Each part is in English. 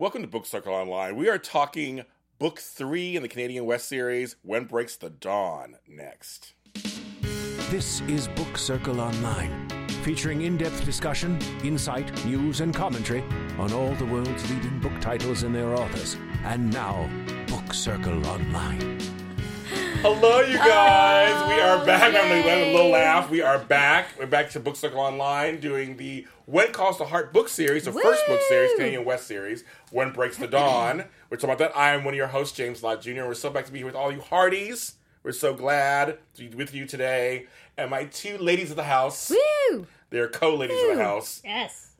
Welcome to Book Circle Online. We are talking book three in the Canadian West series, When Breaks the Dawn, next. This is Book Circle Online, featuring in depth discussion, insight, news, and commentary on all the world's leading book titles and their authors. And now, Book Circle Online. Hello, you guys. we are oh, back. I'm going to let a little laugh. We are back. We're back to Book Circle Online doing the When Calls the Heart book series, the first book series, Woo! Canadian West series, When Breaks the Dawn. We're talking about that. I am one of your hosts, James Lott Jr., we're so back to be here with all you Hearties. We're so glad to be with you today. And my two ladies of the house, Woo! they're co ladies of the house. Yes.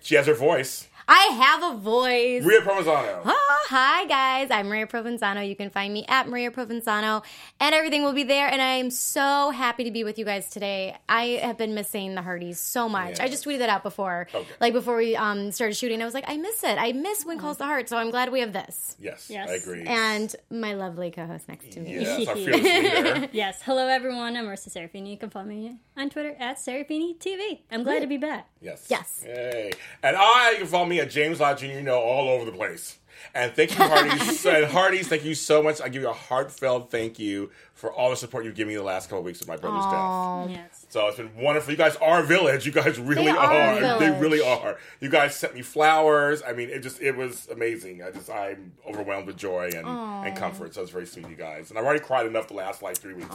She has her voice. I have a voice. Ria Provenzano. Ah, hi guys, I'm Maria Provenzano. You can find me at Maria Provenzano, and everything will be there. And I am so happy to be with you guys today. I have been missing the Hearties so much. Yeah. I just tweeted that out before, Okay. like before we um, started shooting. I was like, I miss it. I miss When Calls the Heart. So I'm glad we have this Yes, Yes. I agree. and my lovely co-host next to me. yes, our leader. Yes. Hello, everyone. I'm Marisa Serafini. You can follow me on Twitter at Serafini TV. I'm glad to be back. Yes. Yes. Yay. And I, you can follow me at James Lott Jr., you know, all over the place. And thank you, Hearties. and Hearties, thank you so much. I give you a heartfelt thank you for all the support you've given me the last couple of weeks of my brother's death. Yes. So it's been wonderful. You guys are a village. You guys really They are are. They really are. You guys sent me flowers. I mean, it just it was amazing. I just I'm overwhelmed with joy and, and comfort. So it's very sweet, of you guys. And I've already cried enough the last like three weeks.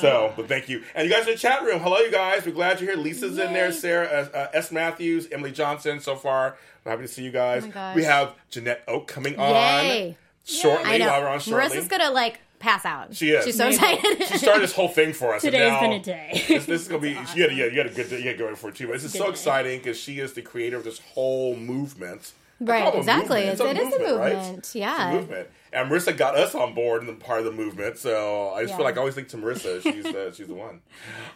So, but thank you. And you guys in the chat room. Hello, you guys. We're glad you're here. Lisa's in there. Sarah uh, uh, S. Matthews, Emily Johnson. So far, we're happy to see you guys. Oh we have Janette Oke coming on Yay. shortly. I know. While we're on shortly. Marisa's gonna like pass out. She is. She's so Maybe. excited. she started this whole thing for us. and Today's now- been a day. this, this is gonna be. You got yeah, you got a good. You got to go for it too. But this is Good so exciting because she is the creator of this whole movement. I Right, call it a exactly. movement. It's- it is a right? movement, It's yeah. a movement. And Marisa got us on board in the part of the movement. So I just Yeah. feel like I always think to Marisa, she's the she's the one.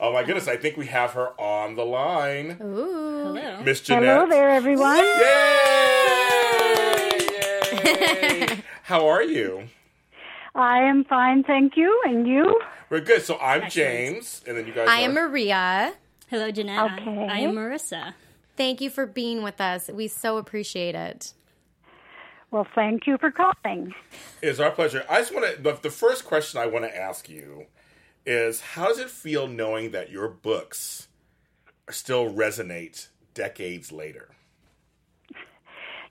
Oh my goodness! I think we have her on the line, Ooh. Hello. Miss Janette. Hello there, everyone. Yay! Yay! How are you? I am fine, thank you. And you? We're good. So I'm James, and then you guys. I are- am Maria. Hello, Janette. Okay. I am Marisa. Thank you for being with us. We so appreciate it. Well, thank you for calling. It's our pleasure. I just want to. The, the first question I want to ask you is: How does it feel knowing that your books still resonate decades later?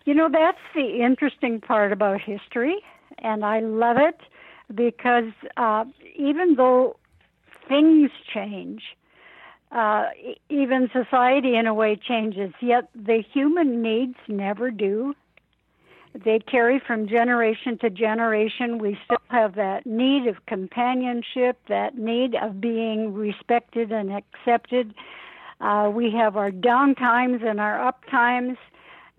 You know, that's the interesting part about history, and I love it because uh, even though things change, uh, even society in a way changes, yet the human needs never do. They carry from generation to generation. We still have that need of companionship, that need of being respected and accepted. Uh, we have our down times and our up times.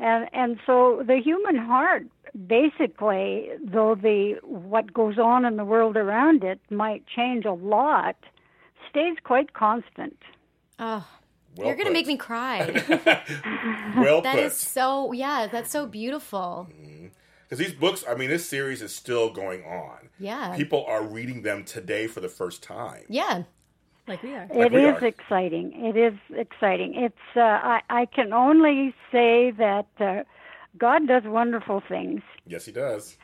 And, and so the human heart, basically, though the what goes on in the world around it might change a lot, stays quite constant. Oh, Well you're gonna make me cry. Well that put. is so yeah. That's so beautiful. Mm-hmm. Because these books, I mean, this series is still going on. Yeah. People are reading them today for the first time. Yeah. Like we are. It we is are. exciting. It is exciting. It's uh, I, I can only say that uh, God does wonderful things. Yes, he does.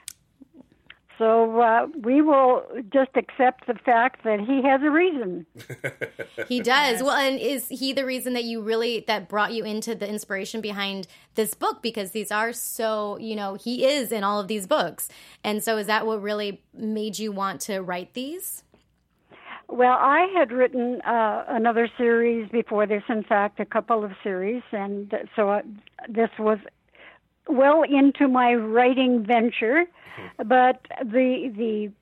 So uh, we will just accept the fact that He has a reason. He does. Well, and is he the reason that you really that brought you into the inspiration behind this book? Because these are so, you know, he is in all of these books. And so is that what really made you want to write these? Well, I had written uh, another series before this, in fact, a couple of series, and so uh, this was well into my writing venture. But the the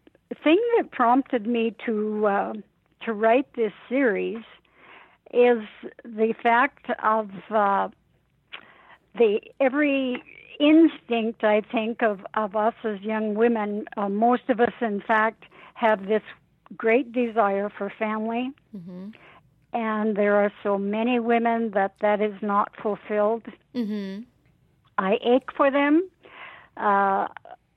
thing that prompted me to uh, to write this series is the fact of uh, the every instinct I think of of us as young women. Uh, most of us, in fact, have this great desire for family. And there are so many women that that is not fulfilled. Mm-hmm. I ache for them. Uh,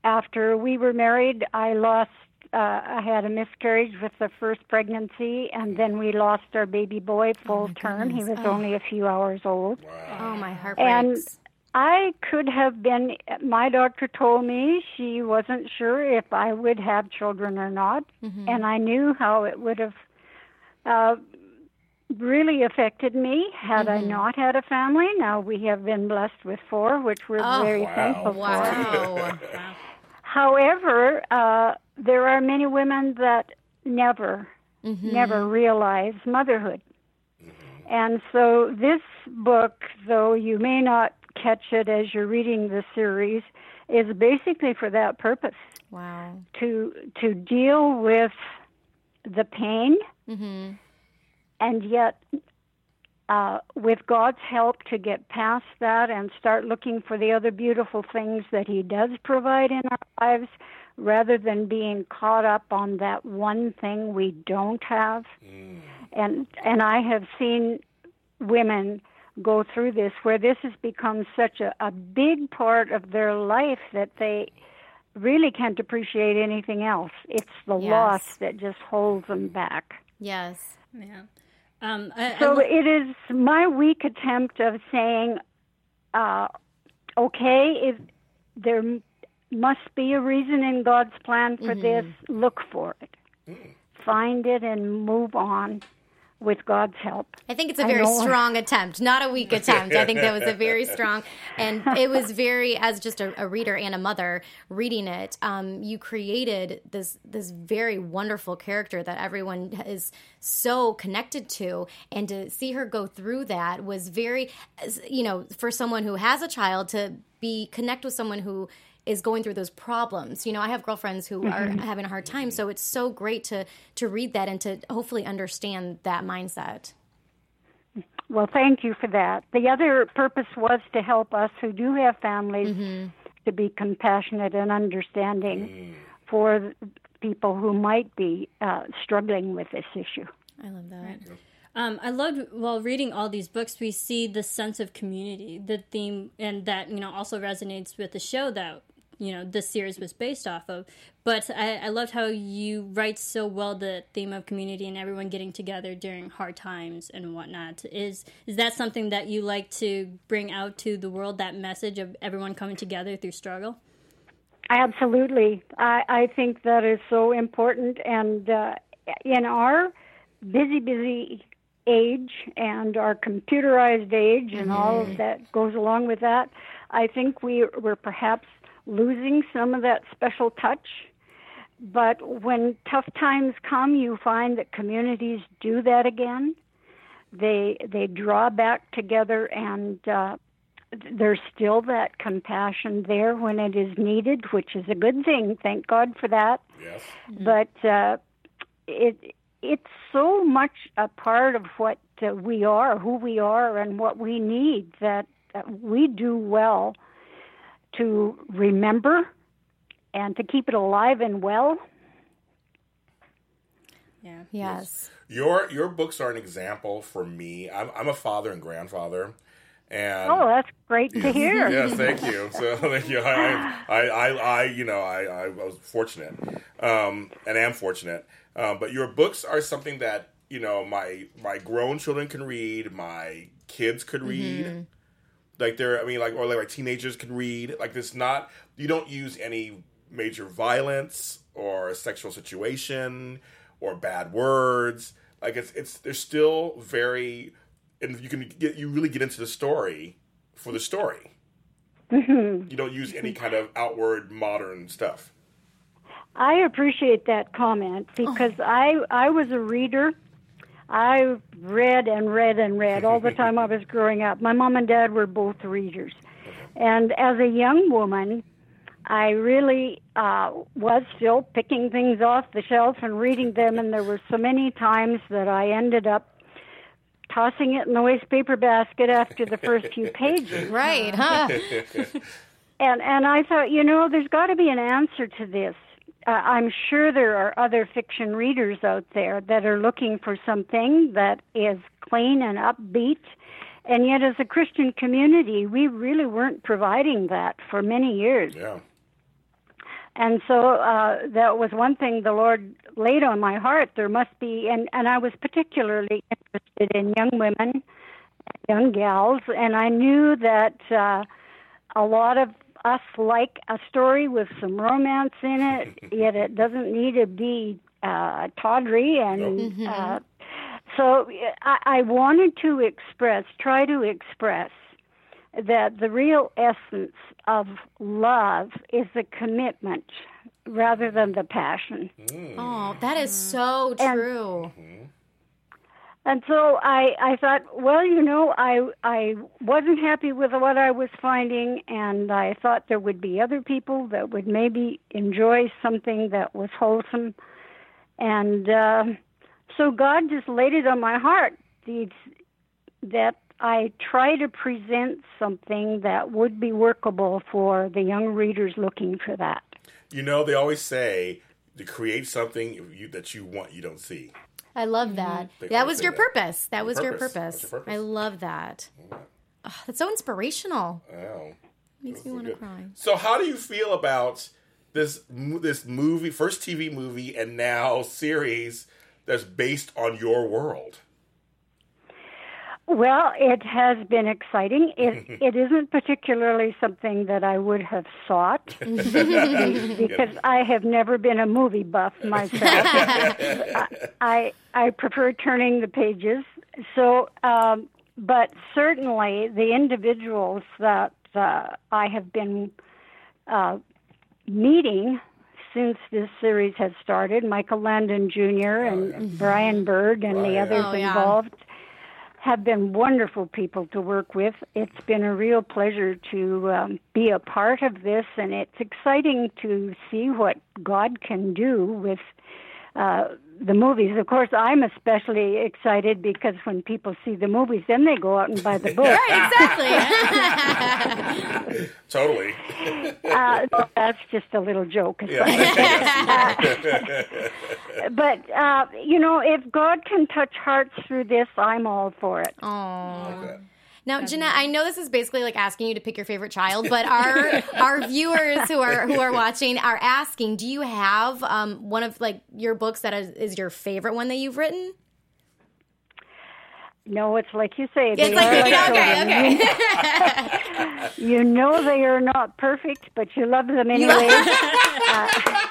after we were married, I lost. Uh, I had a miscarriage with the first pregnancy, and then we lost our baby boy full term. He was only a few hours old. Oh, my heart And breaks. I could have been. My doctor told me she wasn't sure if I would have children or not, Mm-hmm. and I knew how it would have uh, really affected me had I Mm-hmm. not had a family. Now we have been blessed with four, which we're Oh, very wow. thankful for. Wow. However, uh, there are many women that never, Mm-hmm. never realize motherhood. And so this book, though you may not catch it as you're reading the series, is basically for that purpose wow. to to deal with the pain, Mm-hmm. and yet uh, with God's help to get past that and start looking for the other beautiful things that He does provide in our lives, rather than being caught up on that one thing we don't have. And and I have seen women go through this where this has become such a, a big part of their life that they really can't appreciate anything else. It's the Yes. loss that just holds them back. Yes. Yeah. Um, I, I So lo- it is my weak attempt of saying, uh, okay, if there must be a reason in God's plan for this, look for it. Find it and move on with God's help. I think it's a very strong attempt, not a weak attempt. I think that was a very strong, and it was very, as just a, a reader and a mother reading it, um, you created this this very wonderful character that everyone is so connected to, and to see her go through that was very, you know, for someone who has a child to be connect with someone who is going through those problems. You know, I have girlfriends who are having a hard time, so it's so great to to read that and to hopefully understand that mindset. Well, thank you for that. The other purpose was to help us who do have families to be compassionate and understanding for people who might be uh, struggling with this issue. I love that. Um, I loved while reading all these books, we see the sense of community, the theme, and that you know also resonates with the show that you know this series was based off of. But I, I loved how you write so well the theme of community and everyone getting together during hard times and whatnot. Is is that something that you like to bring out to the world? That message of everyone coming together through struggle. Absolutely. I, I think that is so important. And uh, in our busy, busy age and our computerized age and all of that goes along with that, I think we, we're perhaps losing some of that special touch. But when tough times come, you find that communities do that again. They they draw back together and uh, there's still that compassion there when it is needed, which is a good thing. Thank God for that. Yes. But uh, it it's so much a part of what uh, we are, who we are, and what we need that, that we do well to remember and to keep it alive and well. Yeah. Yes. Your your books are an example for me. I'm I'm a father and grandfather, and Oh, that's great to hear. yes, thank you. So thank you. I, I, I, I you know, I, I was fortunate, um, and am fortunate. Um, but your books are something that you know my my grown children can read, my kids could read. Like they're, I mean, like or like my teenagers can read. Like it's not. You don't use any major violence or sexual situation or bad words. Like it's it's they're still very, and you can get you really get into the story for the story. You don't use any kind of outward modern stuff. I appreciate that comment because oh. I I was a reader. I read and read and read all the time I was growing up. My mom and dad were both readers, and as a young woman, I really uh, was still picking things off the shelf and reading them. And there were so many times that I ended up tossing it in the waste paper basket after the first few pages. Right, huh? And and I thought, you know, there's got to be an answer to this. Uh, I'm sure there are other fiction readers out there that are looking for something that is clean and upbeat. And yet, as a Christian community, we really weren't providing that for many years. Yeah. And so uh, that was one thing the Lord laid on my heart. There must be, and, and I was particularly interested in young women, young gals, and I knew that uh, a lot of us like a story with some romance in it, yet it doesn't need to be uh, tawdry and. Uh, so I, I wanted to express, try to express that the real essence of love is the commitment rather than the passion. Oh, that is so true. And so I, I thought, well, you know, I, I wasn't happy with what I was finding, and I thought there would be other people that would maybe enjoy something that was wholesome. And uh, so God just laid it on my heart that I try to present something that would be workable for the young readers looking for that. You know, they always say to create something you, that you want, you don't see. I love mm-hmm. that. They That was your that. purpose. That was your purpose. purpose. Your purpose. I love that. Oh, that's so inspirational. Oh. Makes me want to cry. So, how do you feel about this this movie, first TV movie, and now series that's based on your world? Well, it has been exciting. It it isn't particularly something that I would have sought because I have never been a movie buff myself. I I prefer turning the pages. So, um, but certainly the individuals that uh, I have been uh, meeting since this series has started, Michael Landon Jr. and Brian Bird and the Brian. others Oh, yeah. involved have been wonderful people to work with. It's been a real pleasure to um, be a part of this, and it's exciting to see what God can do with uh, the movies. Of course, I'm especially excited because when people see the movies, then they go out and buy the book. Right, exactly. Totally. uh, that's just a little joke. Yeah. But uh, you know, if God can touch hearts through this, I'm all for it. Oh. Now, Janette, I know this is basically like asking you to pick your favorite child, but our our viewers who are who are watching are asking, do you have um, one of like your books that is, is your favorite one that you've written? No, it's like you say. It's they like, okay, okay. You know they are not perfect, but you love them anyway. uh,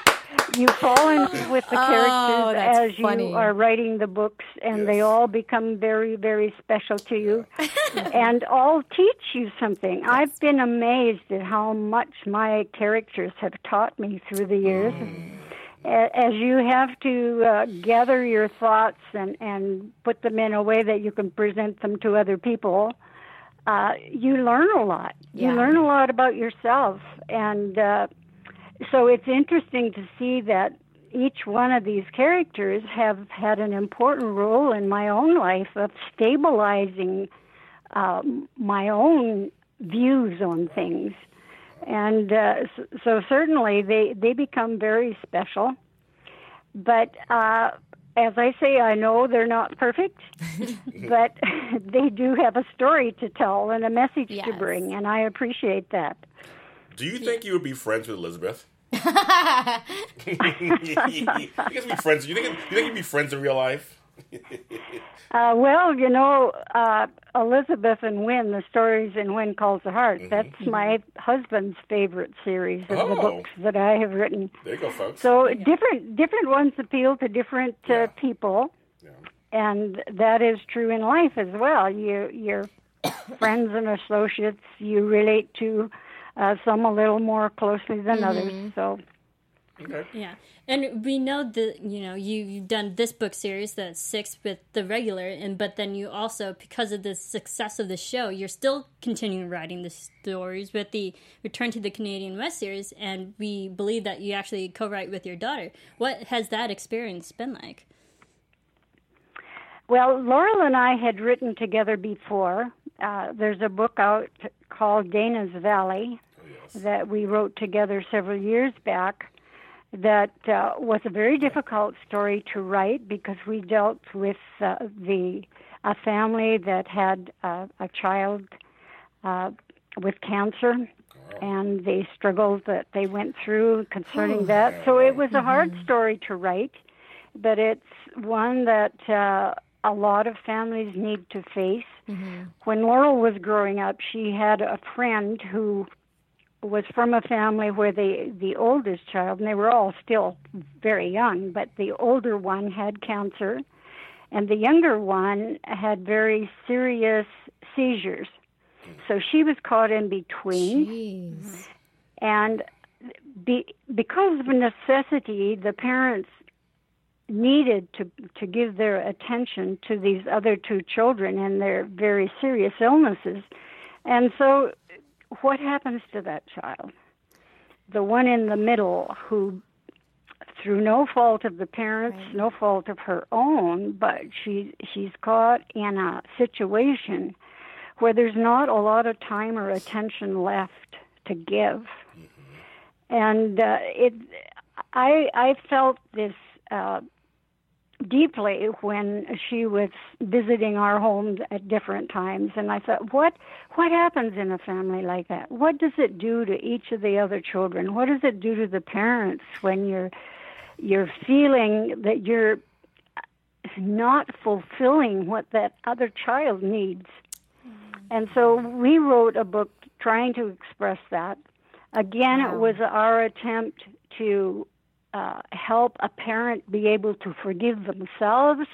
you fall in love with the Oh, characters that's as funny. you are writing the books, and they all become very, very special to you, and all teach you something. I've been amazed at how much my characters have taught me through the years. A- As you have to uh, gather your thoughts and, and put them in a way that you can present them to other people, uh, you learn a lot. Yeah. You learn a lot about yourself. And uh, so it's interesting to see that each one of these characters have had an important role in my own life of stabilizing um, my own views on things. And uh, so certainly they, they become very special. But uh, as I say, I know they're not perfect, but they do have a story to tell and a message to bring, and I appreciate that. Do you think you would be friends with Elizabeth? you guys be friends. You think? You think you'd be friends in real life? Uh, well, you know, uh, Elizabeth and Wynn, the stories in When Calls the Heart, that's my husband's favorite series of the Oh. books that I have written. There you go, folks. So different different ones appeal to different uh, Yeah. people, Yeah. and that is true in life as well. You your friends and associates you relate to uh, some a little more closely than others. So Okay. Yeah, and we know that you know you you've done this book series that's six with the regular, and but then you also because of the success of the show, you're still continuing writing the stories with the Return to the Canadian West series, and we believe that you actually co-write with your daughter. What has that experience been like? Well, Laurel and I had written together before. Uh, there's a book out called Dana's Valley that we wrote together several years back that uh, was a very difficult story to write because we dealt with uh, the a family that had uh, a child uh, with cancer and the struggles that they went through concerning that. So it was a hard story to write, but it's one that uh, a lot of families need to face. When Laurel was growing up, she had a friend who was from a family where the the oldest child, and they were all still very young, but the older one had cancer, and the younger one had very serious seizures. So she was caught in between, Jeez. and be, because of necessity, the parents needed to to give their attention to these other two children and their very serious illnesses. And so what happens to that child? The one in the middle who through no fault of the parents, no fault of her own, but she she's caught in a situation where there's not a lot of time or attention left to give. And uh, it I I felt this uh, deeply when she was visiting our homes at different times. And I thought what what happens in a family like that? What does it do to each of the other children? What does it do to the parents when you're you're feeling that you're not fulfilling what that other child needs? And so we wrote a book trying to express that. Again it was our attempt to uh, help a parent be able to forgive themselves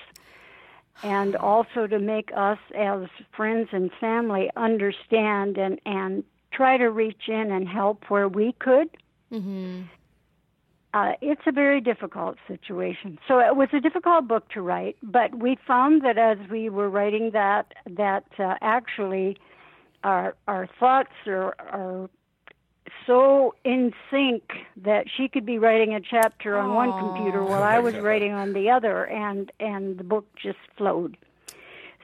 and also to make us as friends and family understand and, and try to reach in and help where we could. Uh, it's a very difficult situation. So it was a difficult book to write, but we found that as we were writing that, that uh, actually our our thoughts are, are so in sync that she could be writing a chapter on one computer while I was writing on the other, and and the book just flowed.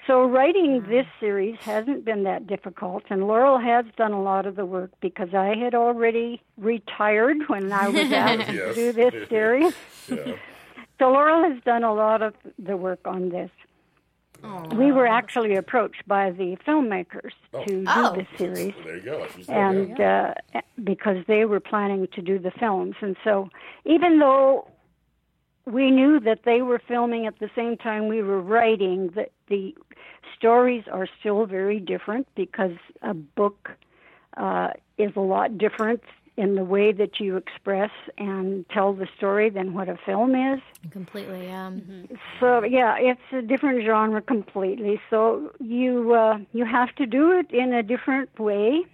So writing mm. this series hasn't been that difficult, and Laurel has done a lot of the work because I had already retired when I was asked to do this series. Yeah. So Laurel has done a lot of the work on this. We were actually approached by the filmmakers to Oh. do this series Well, there you go. Like you said, and yeah. uh, because they were planning to do the films. And so, even though we knew that they were filming at the same time we were writing, that the stories are still very different because a book uh, is a lot different in the way that you express and tell the story than what a film is. Completely. Um, So yeah, it's a different genre completely. So you uh, you have to do it in a different way.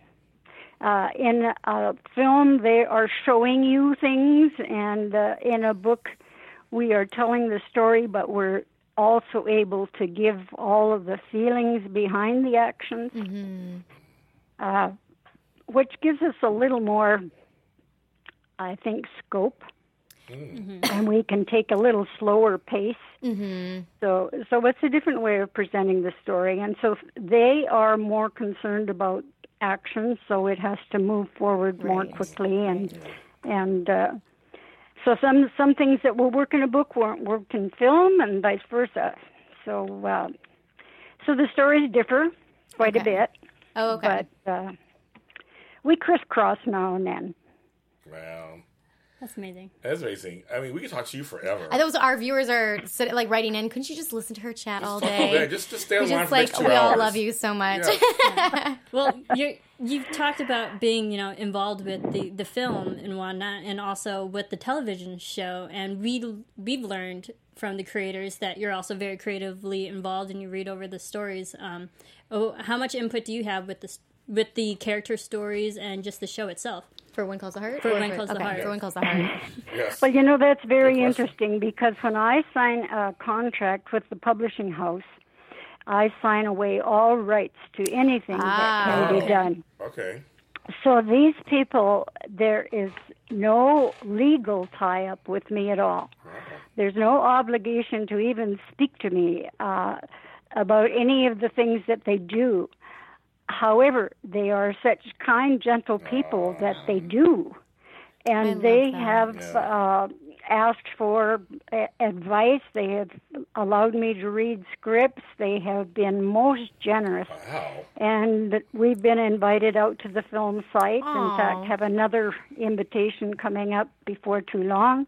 Uh, in a film, they are showing you things, and uh, in a book, we are telling the story, but we're also able to give all of the feelings behind the actions, uh, which gives us a little more, I think, scope and we can take a little slower pace. Mm-hmm. So, so it's a different way of presenting the story, and so they are more concerned about action, so it has to move forward more quickly, and and uh, so some some things that will work in a book won't work in film, and vice versa. So, uh, so the stories differ quite a bit, oh, okay. but uh, we crisscross now and then. Wow. That's amazing. That's amazing. I mean, we could talk to you forever. I those our viewers are sit, like writing in. Couldn't you just listen to her chat all day? Yeah, just to stay on We're the line just for like next two we all hours. love you so much. Yeah. Well, you you've talked about being you know involved with the, the film and whatnot, and also with the television show. And we we've learned from the creators that you're also very creatively involved, and you read over the stories. Um, oh, how much input do you have with the with the character stories and just the show itself? For When Calls the Heart? For Or When Calls the okay, Heart. For When Calls the Heart. Yes. Well, you know, that's very interesting because when I sign a contract with the publishing house, I sign away all rights to anything Ah, that can be done. Okay. So these people, there is no legal tie up with me at all. There's no obligation to even speak to me uh, about any of the things that they do. However, they are such kind, gentle people that they do. And love they that. have Yeah. uh, asked for uh, advice. They have allowed me to read scripts. They have been most generous Wow. and we've been invited out to the film site. Aw. In fact, have another invitation coming up before too long.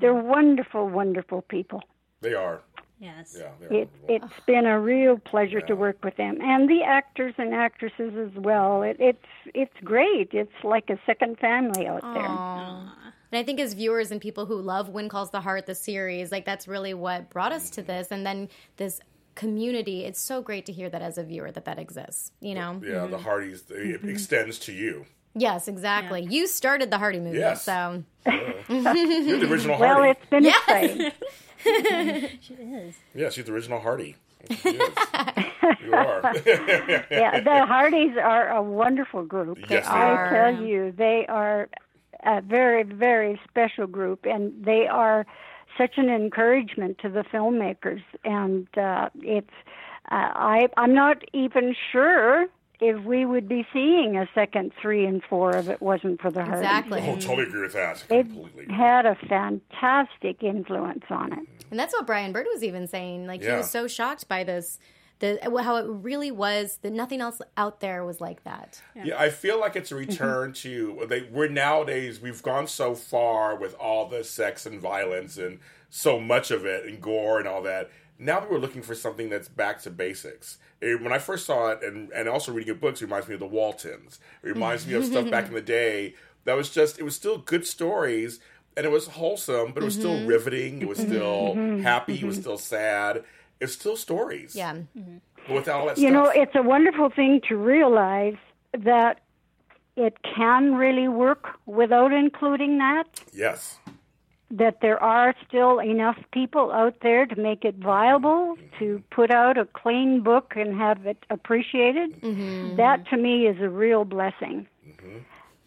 They're wonderful, wonderful people. They are. Yes. Yeah, it, it's been a real pleasure to work with them, and the actors and actresses as well. It, it's it's great. It's like a second family out there. And I think as viewers and people who love When Calls the Heart, the series, like that's really what brought us to this. And then this community, it's so great to hear that as a viewer that that exists, you know? yeah, the mm-hmm. Hearties it mm-hmm. extends to you. Yes, exactly. You started the Hearty movement, Yes. so You're the original Hearty. Well, it's been Yes. exciting. She is. Yeah, she's the original Hearty. She is. you are. yeah, the Hearties are a wonderful group. Yes, they I are. tell you, they are a very, very special group, and they are such an encouragement to the filmmakers. And uh, it's, uh, I, I'm not even sure if we would be seeing a second three and four if it wasn't for the Hearties. exactly. oh, totally agree with that. They Completely. had a fantastic influence on it. And that's what Brian Bird was even saying. Like he was so shocked by this, the how it really was that nothing else out there was like that. Yeah, I feel like it's a return to they. We're nowadays we've gone so far with all the sex and violence and so much of it and gore and all that. Now that we're looking for something that's back to basics. It- when I first saw it, and and also reading your books reminds me of the Waltons. It reminds me of stuff back in the day that was just it was still good stories and it was wholesome, but it was still mm-hmm. riveting. It was mm-hmm. still mm-hmm. happy. It was still sad. It's still stories. Yeah. but without all that You stuff. know, it's a wonderful thing to realize that it can really work without including that. yes. That there are still enough people out there to make it viable, to put out a clean book and have it appreciated. That to me is a real blessing.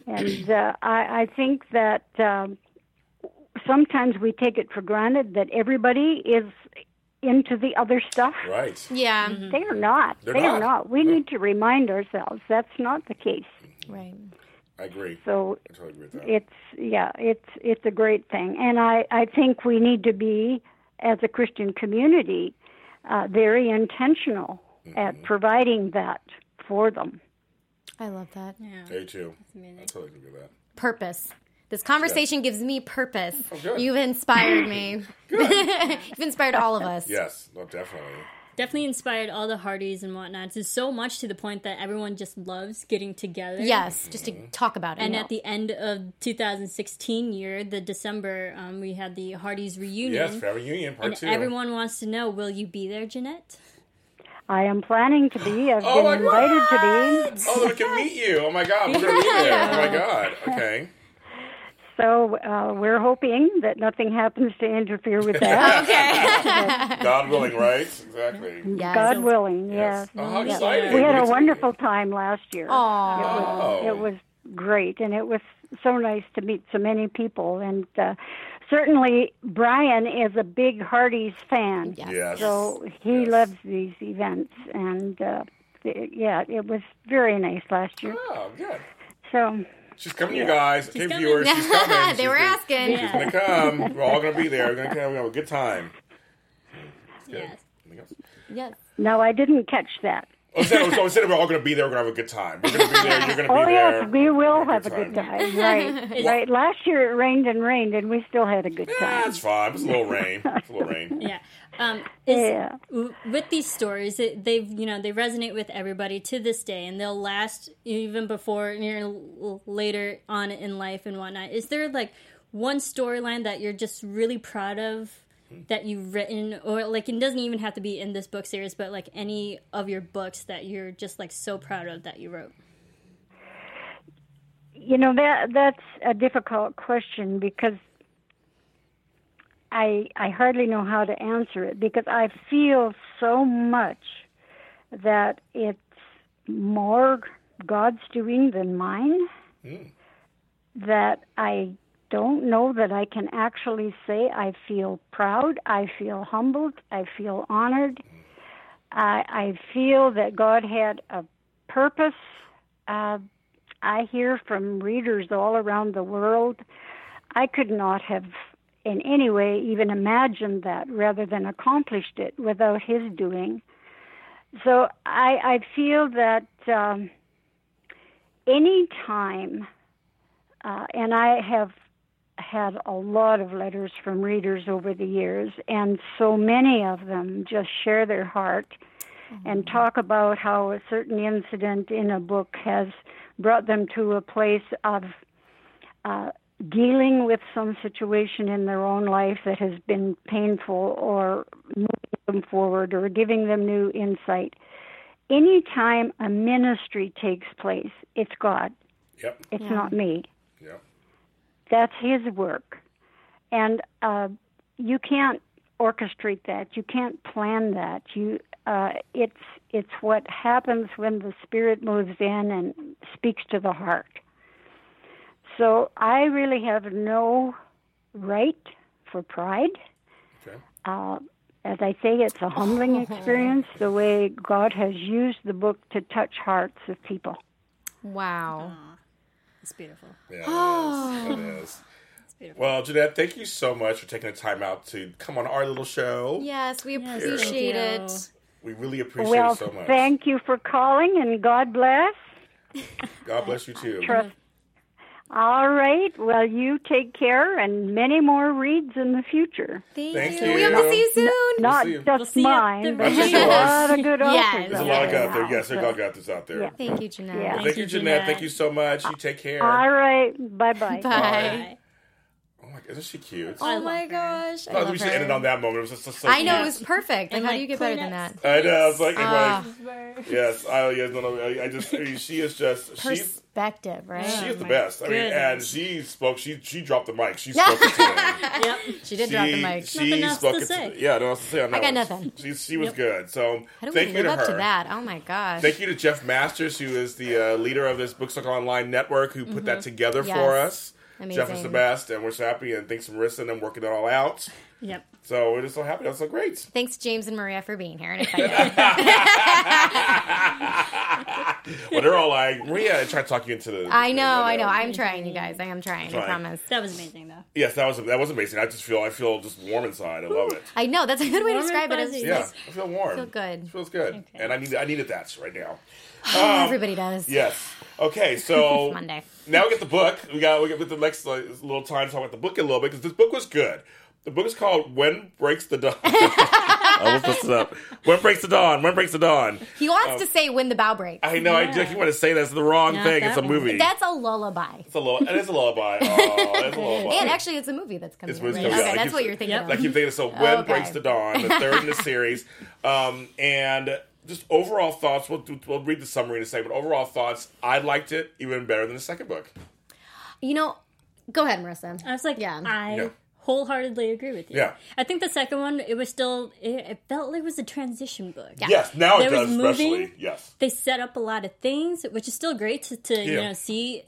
And uh, I, I think that um, sometimes we take it for granted that everybody is into the other stuff. Right. Yeah. They are not. They're they not. are not. We need to remind ourselves that's not the case. Right. I agree. So I totally agree with that. it's yeah, it's it's a great thing, and I I think we need to be as a Christian community uh, very intentional Mm-hmm. at providing that for them. I love that. Yeah, me too. I totally agree with that. Purpose. This conversation gives me purpose. Oh, good. You've inspired me. You've inspired all of us. Yes, no, definitely. Definitely inspired all the Hearties and whatnot. It's so much to the point that everyone just loves getting together. Yes, just to talk about it. And at the end of 2016 year, the December, um, we had the Hearties reunion. Yes, Family Union Part and Two. everyone wants to know, will you be there, Janette? I am planning to be. I've Oh my been invited to be. Oh, then we can meet you. Oh my God, we're gonna be there. Oh my God. Okay. So uh, we're hoping that nothing happens to interfere with that. okay. God willing, right? Exactly. yes. God willing, yes. Oh, how Yeah. exciting! We had a wonderful time last year. Aw. Oh. It was great, and it was so nice to meet so many people. And uh, certainly, Brian is a big Hearty's fan, Yes. Yes. so he Yes. loves these events. And uh, it, yeah, it was very nice last year. Oh, good. So She's coming, you guys. Okay, coming. viewers, she's coming. they She's were gonna- asking. She's gonna come. We're all gonna be there. We're gonna come. We're gonna have a good time. Yes. Yes. no, I didn't catch that. Oh, instead, so instead of we're all gonna be there, we're gonna have a good time. We're gonna be there. You're gonna be Oh there. yes, we will We're have a gonna good time. Right, right. Last year it rained and rained, and we still had a good Yeah, time. it's fine. It's a little rain. It's a little rain. Yeah. Um, is, Yeah. w- With these stories, it, they've you know they resonate with everybody to this day, and they'll last even before l- later on in life and whatnot. Is there like one storyline that you're just really proud of that you've written, or like it doesn't even have to be in this book series, but like any of your books that you're just like so proud of that you wrote? You know that that's a difficult question because I I hardly know how to answer it because I feel so much that it's more God's doing than mine. That I don't know that I can actually say I feel proud, I feel humbled, I feel honored. I I feel that God had a purpose. Uh, I hear from readers all around the world. I could not have in any way even imagined that rather than accomplished it without his doing. So I, I feel that um, any time, uh, and I have had a lot of letters from readers over the years, and so many of them just share their heart and talk about how a certain incident in a book has brought them to a place of uh, dealing with some situation in their own life that has been painful or moving them forward or giving them new insight. Anytime a ministry takes place, it's God. Yep. It's not me. Yep. That's His work, and uh, you can't orchestrate that. You can't plan that. You, uh, it's it's what happens when the Spirit moves in and speaks to the heart. So I really have no right for pride. Okay. Uh, as I say, it's a humbling experience the way God has used the book to touch hearts of people. Wow. It's beautiful. Yeah, Oh. it is. It is. Well, Janette, thank you so much for taking the time out to come on our little show. Yes, we appreciate thank you. it. We really appreciate well, it so much. thank you for calling, and God bless. God bless you too. Trust. All right. Well, you take care, and many more reads in the future. Thank, Thank you. you. We hope to see you soon. Not see you. just We'll see you at mine, but reading. there's a lot of good Yes. authors. There's a out lot of there out there. Yes, there so- are God out there out there. Yeah. Thank you, Janette. Yeah. Thank, Thank you, you, Janette. Janette. Thank you so much. You take care. All right. Bye bye. Bye. Bye. Oh isn't she cute? Oh love my gosh. I, I thought we should end it on that moment. It was just so, so I know, cute. it was perfect. Like, And, how like, do you get better than that? I know. It's like, it's Ah. like yes, I, yes, no, no, I, I just, I mean, she is just, she's, Perspective, right? she is the my best. I mean, and she spoke, she, she dropped the mic. She spoke it to me. Yep. She did drop the mic. She Nothing else spoke to it say. To, yeah, nothing else to say on that I got one. nothing. She, she was Yep. good. So How do we thank you live to up her. to that? Oh my gosh. Thank you to Jeff Masters, who is the uh, leader of this Book Circle Online network, who put that together for Yes. Us. Jeff is the best, and we're so happy. And thanks to Marisa and them working it all out. Yep. So we're just so happy. That's so great. Thanks, James and Maria, for being here. And excited. Well, they're all like, Maria, trying to talk you into the. I know, I know. I'm trying, you guys. I am trying. I promise. That was amazing, though. Yes, that was that was amazing. I just feel I feel just warm inside. I love it. I know that's a good way to Warm and describe it. It's fuzzy. just Yeah, like, I feel warm. feel good. It feels good, Okay. and I need I needed that right now. oh, um, everybody does. Yes. Okay, so Monday. now we get the book. We got we get with the next like, little time to talk about the book a little bit because this book was good. The book is called "When Breaks the Dawn." I almost messed it up. When breaks the dawn? When breaks the dawn? He wants to say when the bow breaks. I know. I Yeah. just want to say that's the wrong Not thing. It's a one. movie. That's a lullaby. it's a little. It is a lullaby. Oh, it's a lullaby. And actually, it's a movie that's coming It's out. right? coming out. Okay, I that's keep- what you're thinking Yep. of. I keep thinking so. When Okay. breaks the dawn? The third in the series, um, and just overall thoughts. We'll, do- we'll read the summary in a second. But overall thoughts, I liked it even better than the second book. You know, go ahead, Marisa. I was like, Yeah. I Yeah. wholeheartedly agree with you. Yeah. I think the second one, it was still, it, it felt like it was a transition book. Yeah. Yes, now it There was does, especially. moving. Yes. They set up a lot of things, which is still great to, to you know, see.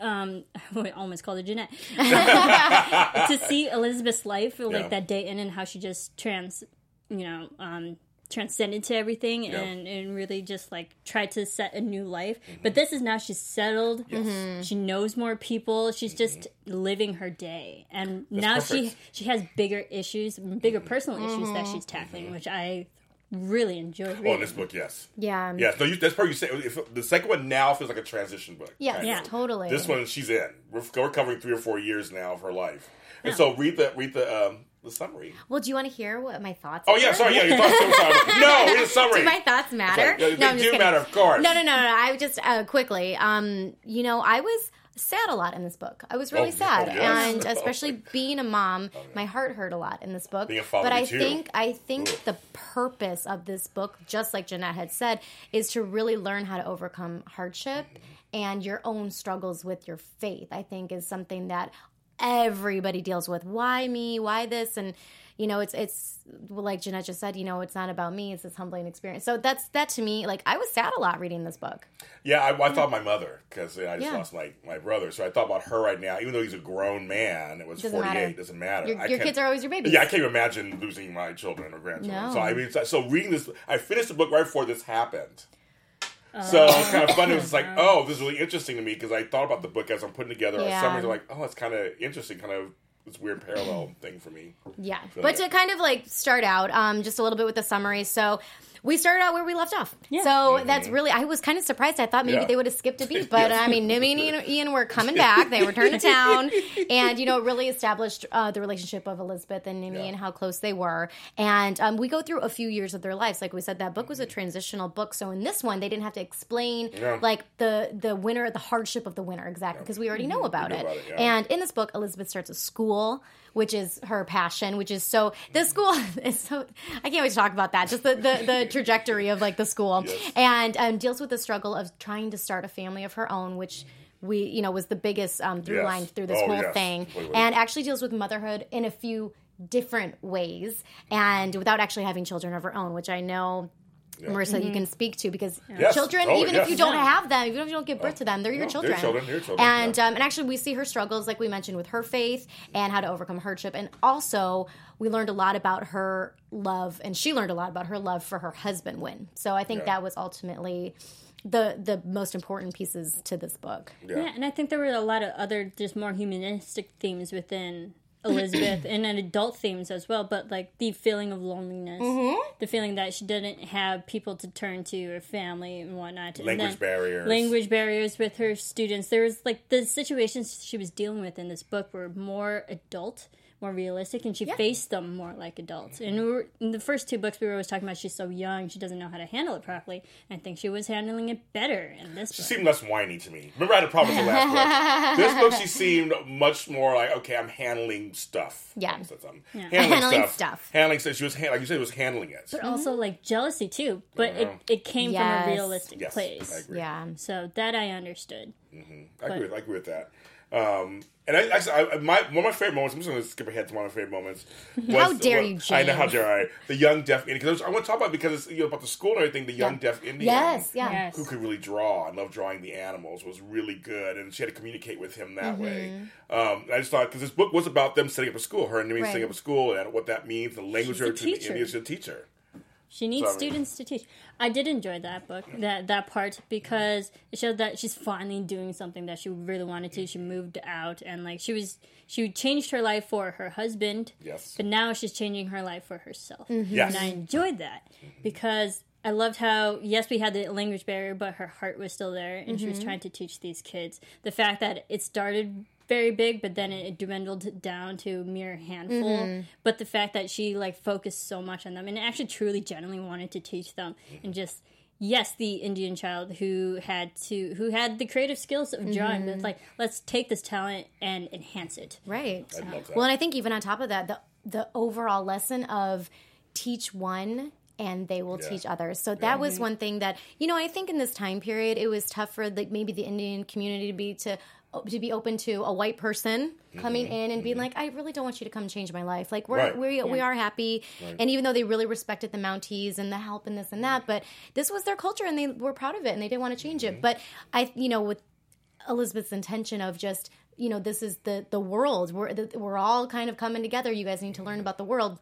Um, I almost called her Janette. to see Elizabeth's life, like Yeah. that day in and how she just trans, you know, um, transcended to everything Yeah. and, and really just like tried to set a new life. Mm-hmm. But this is now she's settled. Yes. Mm-hmm. She knows more people. She's just living her day, and now she perfect. she has bigger issues, bigger personal issues that she's tackling, which I really enjoy reading. Oh, in this book, yes. Yeah. Yes, no, you, that's part you say. If, the second one now feels like a transition book. Yes, kind Yeah. of. totally. This one, she's in. We're, we're covering three or four years now of her life, and so read the read the um, the summary. Well, do you want to hear what my thoughts? Are? Oh yeah, sorry, yeah, your thoughts. so sorry. No, the summary. Do my thoughts matter? Yeah, they do kidding. matter, of course. No, no, no, no. I just uh, quickly. Um, you know, I was sad a lot in this book. I was really Oh, sad, oh, yes. and especially being a mom, my heart hurt a lot in this book. Being a father but I too. think I think Ugh. the purpose of this book, just like Janette had said, is to really learn how to overcome hardship and your own struggles with your faith. I think is something that everybody deals with. Why me? Why this? And you know, it's it's like Janette just said. You know, it's not about me. It's this humbling experience. So that's that to me. Like I was sad a lot reading this book. Yeah, I, I thought my mother because I just Yeah. lost my, my brother, so I thought about her right now. Even though he's a grown man, it was Doesn't forty eight. matter. Doesn't matter. Your, your kids are always your babies. Yeah, I can't even imagine losing my children or grandchildren. No. So I mean, so, so reading this, I finished the book right before this happened. So it's kind of fun. It was like, oh, this is really interesting to me because I thought about the book as I'm putting together our Yeah. summaries. I'm like, oh, it's kind of interesting. Kind of this weird parallel thing for me. Yeah. But to kind of like start out, um, just a little bit with the summary. So we started out where we left off. Yeah. So that's really, I was kind of surprised. I thought maybe Mm-hmm. Yeah. they would have skipped a beat, but I mean, Nimmy and Ian, Ian were coming back. They returned to town. And, you know, it really established uh, the relationship of Elizabeth and Nimmy and how close they were. And um, we go through a few years of their lives. Like we said, that book was a transitional book. So in this one, they didn't have to explain Yeah. like the, the winter, the hardship of the winter, exactly, because we already know about know it. about it, yeah. And in this book, Elizabeth starts a school, which is her passion, which is so this school is so I can't wait to talk about that. Just the the, the trajectory of like the school, Yes. and um, deals with the struggle of trying to start a family of her own, which. We, you know, was the biggest um, through Yes. line through this Oh, whole yes. thing, Wait, wait. and actually deals with motherhood in a few different ways, and without actually having children of her own, which I know Marisa, you can speak to because Yes. children, Oh, even yes. if you don't have them, even if you don't give birth to them, they're your No, they're children. children, they're children, And yeah. um, and actually, we see her struggles, like we mentioned, with her faith and how to overcome hardship. And also, we learned a lot about her love, and she learned a lot about her love for her husband, Wynn. So I think Yeah. that was ultimately the the most important pieces to this book. Yeah, and I think there were a lot of other just more humanistic themes within Elizabeth and then adult themes as well, but like the feeling of loneliness, mm-hmm. the feeling that she didn't have people to turn to or family and whatnot. Language then barriers. Language barriers with her students. There was like the situations she was dealing with in this book were more adult. More realistic, and she faced them more like adults. And we were, in the first two books, we were always talking about she's so young, she doesn't know how to handle it properly. And I think she was handling it better in this book. She book. seemed less whiny to me. Remember, I had a problem with the last book. This book, she seemed much more like, okay, I'm handling stuff. Yeah. I said something. Handling stuff. Handling stuff. She was, hand- like you said, she was handling it. but mm-hmm. also like jealousy too. But it, it came Yes. from a realistic Yes, place. I agree. Yeah. So that I understood. Mm-hmm. I agree, with, I agree with that. Um, and I, actually, I, my one of my favorite moments. I'm just going to skip ahead to one of my favorite moments. Was, How dare was- you, I know how dare I? The young deaf Indian. Because I want to talk about because it's you know, about the school and everything. The young deaf Indian. Yes, yeah. Yes. who could really draw. I love drawing the animals. Was really good, and she had to communicate with him that way. Um, I just thought because this book was about them setting up a school, her and me Right. setting up a school, and what that means, the language She's a her to the teacher. Indians, she's a teacher. She needs Sorry. students to teach. I did enjoy that book, that that part because it showed that she's finally doing something that she really wanted to. She moved out and like she was she changed her life for her husband. Yes. But now she's changing her life for herself. Mm-hmm. Yes. And I enjoyed that because I loved how yes we had the language barrier but her heart was still there and she was mm-hmm. trying to teach these kids. The fact that it started very big but then it dwindled down to a mere handful mm-hmm. but the fact that she like focused so much on them and actually truly genuinely wanted to teach them and just yes the indian child who had to who had the creative skills of drawing but it's mm-hmm. like let's take this talent and enhance it Right. I love that. Well, and I think even on top of that, the the overall lesson of teach one and they will Yeah. teach others. So that was mm-hmm. one thing that you know I think in this time period it was tough for like maybe the Indian community to be to to be open to a white person coming mm-hmm. in and being mm-hmm. like, I really don't want you to come change my life. Like we're Right. we we are happy, and even though they really respected the Mounties and the help and this and that, but this was their culture and they were proud of it and they didn't want to change it. Mm-hmm. But I, you know, with Elizabeth's intention of just you know this is the the world. We're the, we're all kind of coming together. You guys need to learn about the world.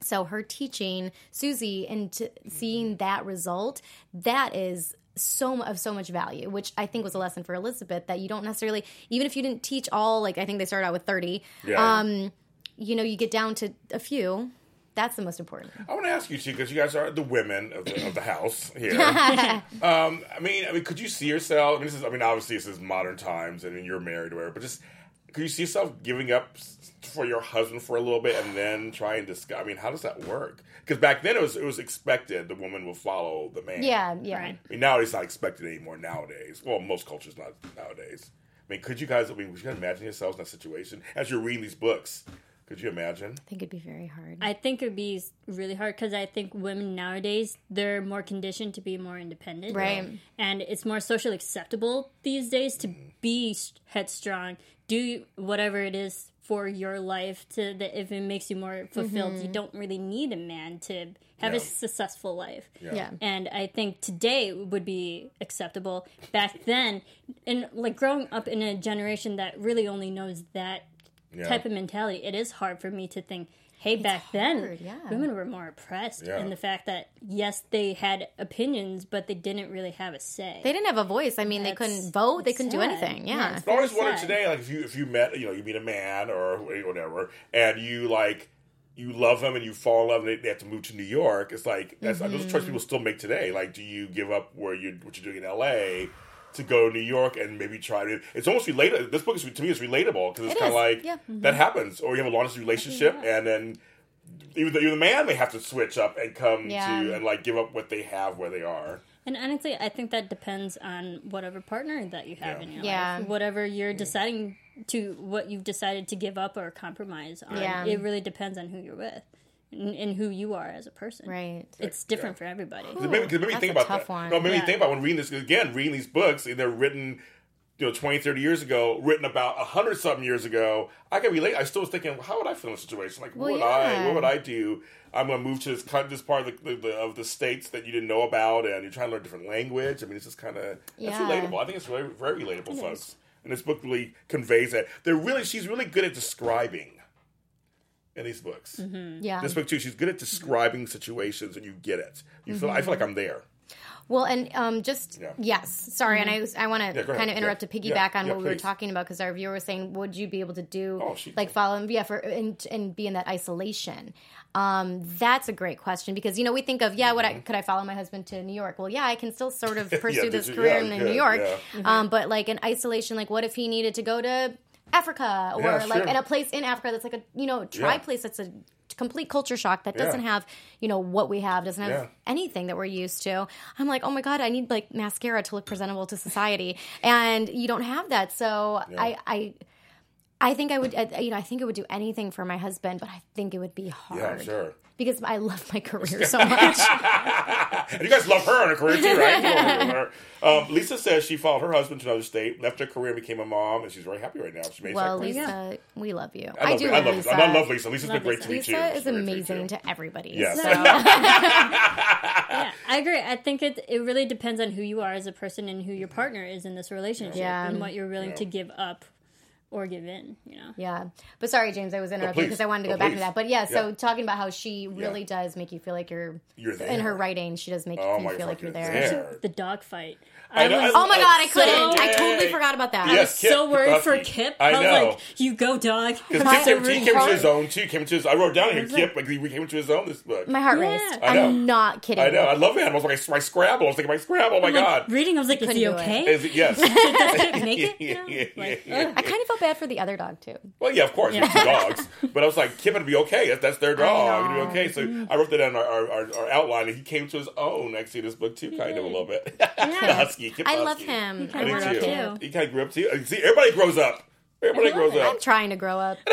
So her teaching Susie and to seeing that result that is so of so much value which I think was a lesson for Elizabeth that you don't necessarily even if you didn't teach all like I think they started out with 30 Yeah. um you know you get down to a few that's the most important I want to ask you too, because you guys are the women of the, of the house here. um, I mean, I mean, could you see yourself? I mean, this is, I mean, obviously this is modern times, and you're married or whatever. But just, could you see yourself giving up for your husband for a little bit, and then trying to? sc- I mean, how does that work? Because back then it was it was expected the woman will follow the man. yeah yeah Right. I mean, now it's not expected anymore. Nowadays, well, most cultures not nowadays. I mean, could you guys? I mean, would you guys imagine yourselves in that situation as you're reading these books? Could you imagine? I think it'd be very hard I think it'd be really hard because I think women nowadays they're more conditioned to be more independent, Right. And it's more socially acceptable these days to mm. be headstrong, do whatever it is for your life. To that if it makes you more fulfilled, you mm-hmm. don't really need a man to have a successful life. yeah And I think today would be acceptable. Back then, and like growing up in a generation that really only knows that Yeah. type of mentality, it is hard for me to think hey, back then, yeah. women were more oppressed Yeah. in the fact that yes, they had opinions, but they didn't really have a say. They didn't have a voice. I mean, they couldn't vote. They couldn't do anything. Yeah, Yeah. it's I always very wondered today, like if you if you met, you know, you meet a man or whatever, and you like you love him and you fall in love, and they, they have to move to New York. It's like that's those Mm-hmm. choices people still make today. Like, do you give up where you what you're doing in L.A. to go to New York and maybe try to? It's almost related. This book is to me is relatable because it's It kind of like yeah. Mm-hmm. that happens, or you have a long distance relationship, and then. Even the, even the man may have to switch up and come Yeah. to and like give up what they have where they are. And honestly, I think that depends on whatever partner that you have Yeah. in your Yeah. life. Whatever you're mm-hmm. deciding to, what you've decided to give up or compromise on. Yeah. It really depends on who you're with and, and who you are as a person. Right. It's different for everybody. It made, 'cause it made me that's think a about tough that. one. No, it made me think about when reading this again, reading these books, and they're written, you know, 20, 30 years ago, written about a hundred something years ago. I can relate. I still was thinking, how would I feel in a situation? Like, what Well, would I? What would I do? I'm going to move to this coun- this part of the, the, of the states that you didn't know about, and you're trying to learn a different language. I mean, it's just kind of that's Yeah. relatable. I think it's very very relatable, folks. And this book really conveys that. They're really she's really good at describing in these books. Yeah. This book too, she's good at describing situations, and you get it. You feel I feel like I'm there. Well, and um, just Yeah. yes, sorry, and I I want to Yeah, kind of interrupt Yeah. to piggyback Yeah. on Yeah, what we were talking about because our viewer was saying, would you be able to do Oh, like follow yeah for and, and be in that isolation? Um, that's a great question because you know we think of yeah, would Mm-hmm. I could I follow my husband to New York? Well, yeah, I can still sort of pursue did this you? career Yeah, in you New could, York, yeah. um, but like in isolation, like what if he needed to go to Africa or Yeah, like sure. in a place in Africa that's like a you know tri Yeah. place that's a complete culture shock that doesn't have you know what we have doesn't have Yeah. anything that we're used to. I'm like, oh my god, I need like mascara to look presentable to society, and you don't have that. So I, I, I think I would, you know, I think it would do anything for my husband, but I think it would be hard. Yeah, sure. Because I love my career so much. And you guys love her in her career too, right? Her. Um, Lisa says she followed her husband to another state, left her career, and became a mom, and she's very happy right now. She made well, sacrifices. Lisa, we love you. I, love, do I love love Lisa. I love Lisa. Lisa's been great Lisa. to me too. Lisa is amazing to everybody. Yes. So- yeah, I agree. I think it it really depends on who you are as a person and who your partner is in this relationship Yeah. and what you're willing to give up or give in. You know. Yeah, but sorry, James, I was oh, interrupting please. because I wanted to oh, go Oh, back to that. But yeah, so Yeah. talking about how she really does make you feel like you're, You're in her writing. She does make Oh you my feel like fucking you're there. there. The dog fight. I know, was Oh my god, I couldn't. I totally forgot about that. I was Kip, so Kip worried for Kip. I was know. like, "You go, dog." Because My- Kip, came- rooting he came for into it. his own too. Came into his. I wrote down here. Was Kip, like he came into his own. This book. My heart Yeah. raced. I know. I'm not kidding. I know. I love animals. Like my Scrabble. I was thinking my Scrabble. Oh my I'm like, god. reading, I was like, "Is couldn't he okay? Is it, yes. Does Kip make it?" You know? Yeah, Like, yeah, yeah. I kind of felt bad for the other dog too. Well, yeah, of course, Yeah. two dogs. But I was like, Kip it'd be okay. That's, that's their dog. It'd be okay. So I wrote that down our, our, our, our outline, and he came to his own actually in this book too, kind of a little bit. the husky. Kip I the love husky. him. kinda I I grew up too. him. too. He kind of grew up too. See, everybody grows up. Everybody grows up. I'm trying to grow up.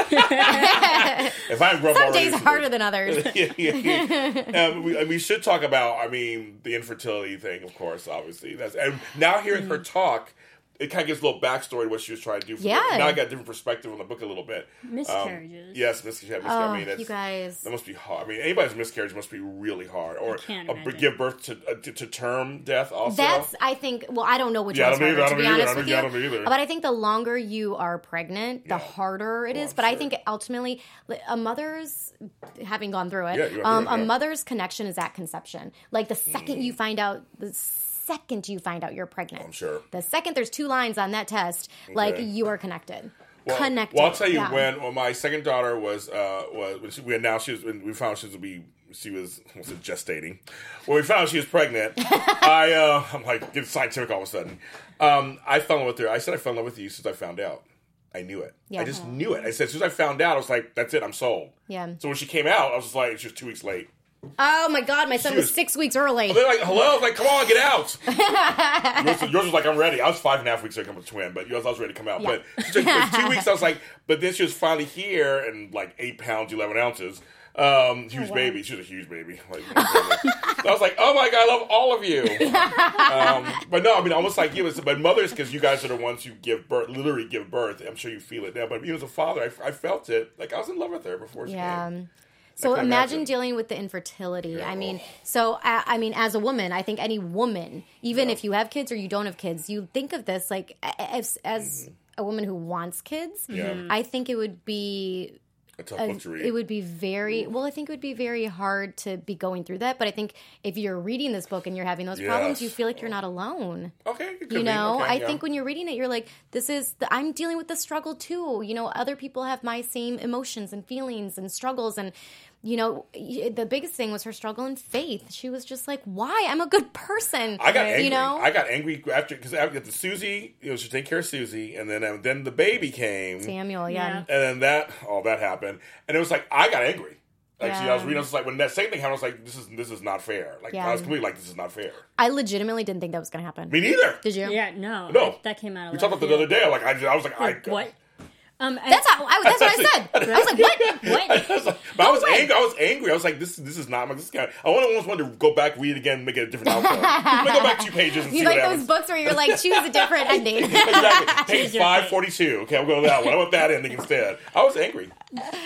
If I grew up Some days harder than others. yeah, yeah, yeah. Um, we, we should talk about, I mean, the infertility thing, of course, obviously. That's and now hearing her talk, it kind of gives a little backstory to what she was trying to do. For the- Yeah. now I got a different perspective on the book a little bit. Um, Miscarriages. yes, miscarriage. Oh, I mean, that's, you guys. that must be hard. I mean, anybody's miscarriage must be really hard, or can't uh, give birth to, uh, to to term death. Also, That's I think. Well, I don't know which Yeah, I one's don't either, harder I to be either, honest I with don't- you. I don't either. But I think the longer you are pregnant, the Yeah. harder it Well, is. I'm But I think ultimately, a mother's having gone through it, Yeah, um, through it, a yeah. mother's connection is at conception. Like the second Mm. you find out, the second you find out you're pregnant, I'm sure. The second there's two lines on that test, like Okay. you are connected. Well, connected. Well, I'll tell you Yeah. when, when my second daughter was uh was when she, we announced she was when we found she was be she was what's it gestating. When we found she was pregnant, I uh I'm like getting scientific all of a sudden. Um, I fell in love with her. I said I fell in love with you since I found out. I knew it. Yeah. I just knew it. I said as soon as I found out, I was like, that's it. I'm sold. Yeah. So when she came out, I was just like, she was two weeks late. Oh my god, my son was was- six weeks early. They're like, hello? I was like, come on, get out. yours, yours was like, I'm ready. I was five and a half weeks ago, I'm a twin, but yours, I was ready to come out. Yeah. But took like, two weeks, I was like, but then she was finally here and like eight pounds, 11 ounces. Um, huge baby. She was a huge baby. Like, so I was like, oh my God, I love all of you. um, but no, I mean, almost like you. It's, but mothers, because you guys are the ones who give birth, literally give birth. I'm sure you feel it now. But even as a father, I, I felt it. Like I was in love with her before she Yeah. came. So imagine imagine. dealing with the infertility. Yeah. I mean, so I, I mean, as a woman, I think any woman, even if you have kids or you don't have kids, you think of this like as as a woman who wants kids. Mm-hmm. Yeah. I think it would be A tough book to read. it would be very well. I think it would be very hard to be going through that. But I think if you're reading this book and you're having those problems, you feel like you're not alone. okay, You know, Okay, I yeah. think when you're reading it, you're like, this is, the, I'm dealing with the struggle too. You know, other people have my same emotions and feelings and struggles. And, you know, the biggest thing was her struggle in faith. She was just like, why? I'm a good person. I got angry. You know? I got angry after because after the Susie, you know, she take care of Susie, and then uh, then the baby came, Samuel, yeah. Yeah. and then that all that happened, and it was like I got angry. Like see, I was reading, I was like, when that same thing happened, I was like, this is this is not fair. Like Yeah. I was completely like, this is not fair. I legitimately didn't think that was going to happen. Me neither. Did you? Yeah, no, No. I- that came out. We talked about the other day. Like I, I was like, I What? Um, I- That's, how, I, that's what I said. I was like, what? what? But I was angry. I was angry. I was like, "This, this is not my. This guy. I want- almost wanted to go back, read it again, make it a different outcome. Let me go back two pages and You see like what those happens. books where you're like, choose a different ending. exactly. Page Choose your five fate. forty two. Okay, I'll go to that one. I want that ending instead. I was angry.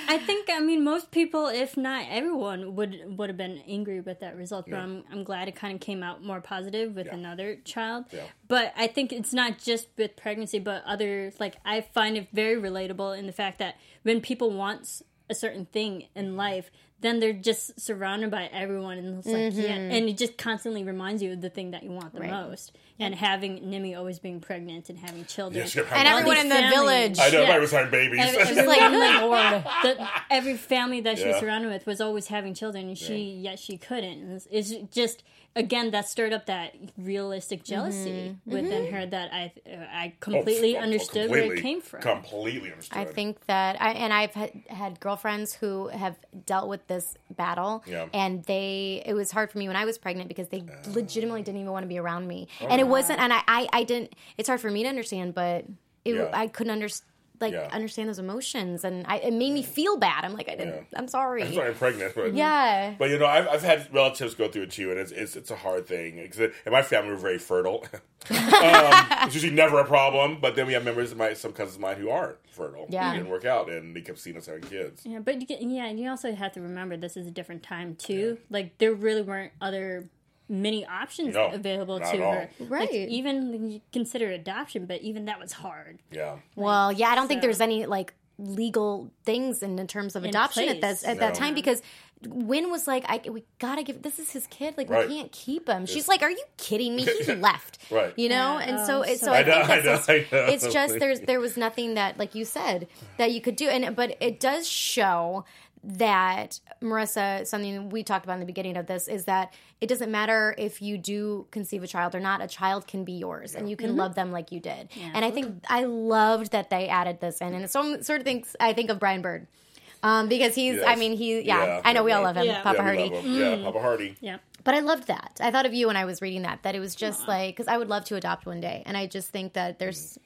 I think I mean most people, if not everyone, would would have been angry with that result. But Yeah. I'm I'm glad it kind of came out more positive with Yeah. another child. Yeah. But I think it's not just with pregnancy, but other like I find it very relatable in the fact that when people want a certain thing in life, then they're just surrounded by everyone, and it's like yeah, mm-hmm. and it just constantly reminds you of the thing that you want the Right. most. And having Nimi always being pregnant and having children, Yes, and everyone in the Families. village. I know. Yeah. Everybody was having babies. Every- It's like, like, Lord. The, every family that she was surrounded with was always having children, and she yet she couldn't. And It's, it's just again that stirred up that realistic jealousy mm-hmm. within mm-hmm. her that I I oh, completely Oh, understood where it came from. Completely understood. I think that I and I've had, had girlfriends who have dealt with this battle, Yeah. and they it was hard for me when I was pregnant because they uh. legitimately didn't even want to be around me, oh, and it wasn't, and I, I I didn't. It's hard for me to understand, but it, Yeah. I couldn't understand. Like Yeah. understand those emotions, and I, it made me feel bad. I'm like, I didn't. Yeah. I'm sorry. I'm sorry, I'm pregnant. But, Yeah, But you know, I've, I've had relatives go through it too, and it's it's, it's a hard thing. 'Cause In my family, we're very fertile. um, it's usually never a problem. But then we have members of my some cousins of mine who aren't fertile. Yeah. it didn't work out, and they kept seeing us having kids. Yeah, but you get, yeah, and you also have to remember this is a different time too. Like there really weren't other many options No, available to her. Right. Like, even you consider adoption, but even that was hard. Yeah, Well, yeah, I don't think there's any like legal things in, in terms of adoption at place. that at that time because Wynn was like, I we gotta give this is his kid, like Right. we can't keep him. She's like, Are you kidding me? He left, Right. You know, Yeah. and so Oh, so so- I, I know, think I that's know, just, I know. it's just there's there was nothing that like you said that you could do, and but it does show that Marisa, something we talked about in the beginning of this, is that it doesn't matter if you do conceive a child or not. A child can be yours, and you can mm-hmm. love them like you did. And I think I loved that they added this in, and it's some sort of things I think of Brian Bird. Um, because he's, I mean, he, yeah, Yeah, I know we all love him, Yeah. Papa yeah, we Hearty. love 'em. Yeah, mm. Papa Hearty. Yeah. But I loved that. I thought of you when I was reading that, that it was just like, because I would love to adopt one day. And I just think that there's, mm.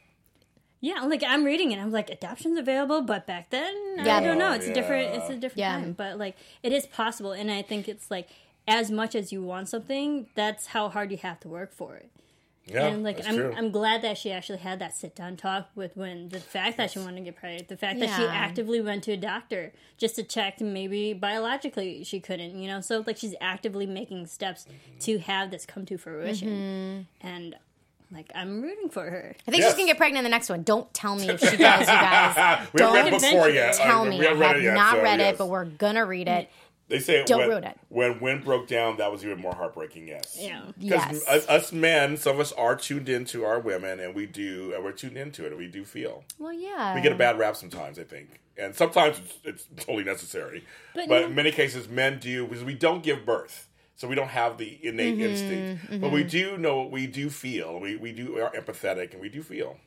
Yeah, like I'm reading it, I'm like, adoption's available, but back then, Yeah. I don't know. It's a oh, different. It's a different Yeah. time, but like it is possible, and I think it's like as much as you want something, that's how hard you have to work for it. Yeah, and like that's I'm, true. I'm glad that she actually had that sit down talk with Wynn the fact that she wanted to get pregnant, the fact that she actively went to a doctor just to check maybe biologically she couldn't, you know. So like she's actively making steps to have this come to fruition, mm-hmm. and like I'm rooting for her. I think Yes. she's going to get pregnant in the next one. Don't tell me if she does, you guys. we haven't read Don't book four yet. Tell I- me. we I haven't have read it yet, not so, read yes. it, but we're going to read it. They say Don't when, ruin it. when wind broke down, that was even more heartbreaking. Yes. Yeah. Because Yes. us, us men, some of us are tuned into our women, and we do, and we're tuned into it, and we do feel. Well, yeah. We get a bad rap sometimes, I think, and sometimes it's, it's totally necessary. But, But in many cases, men do because we don't give birth, so we don't have the innate Mm-hmm, instinct. But we do know, we do feel, we we do are empathetic, and we do feel.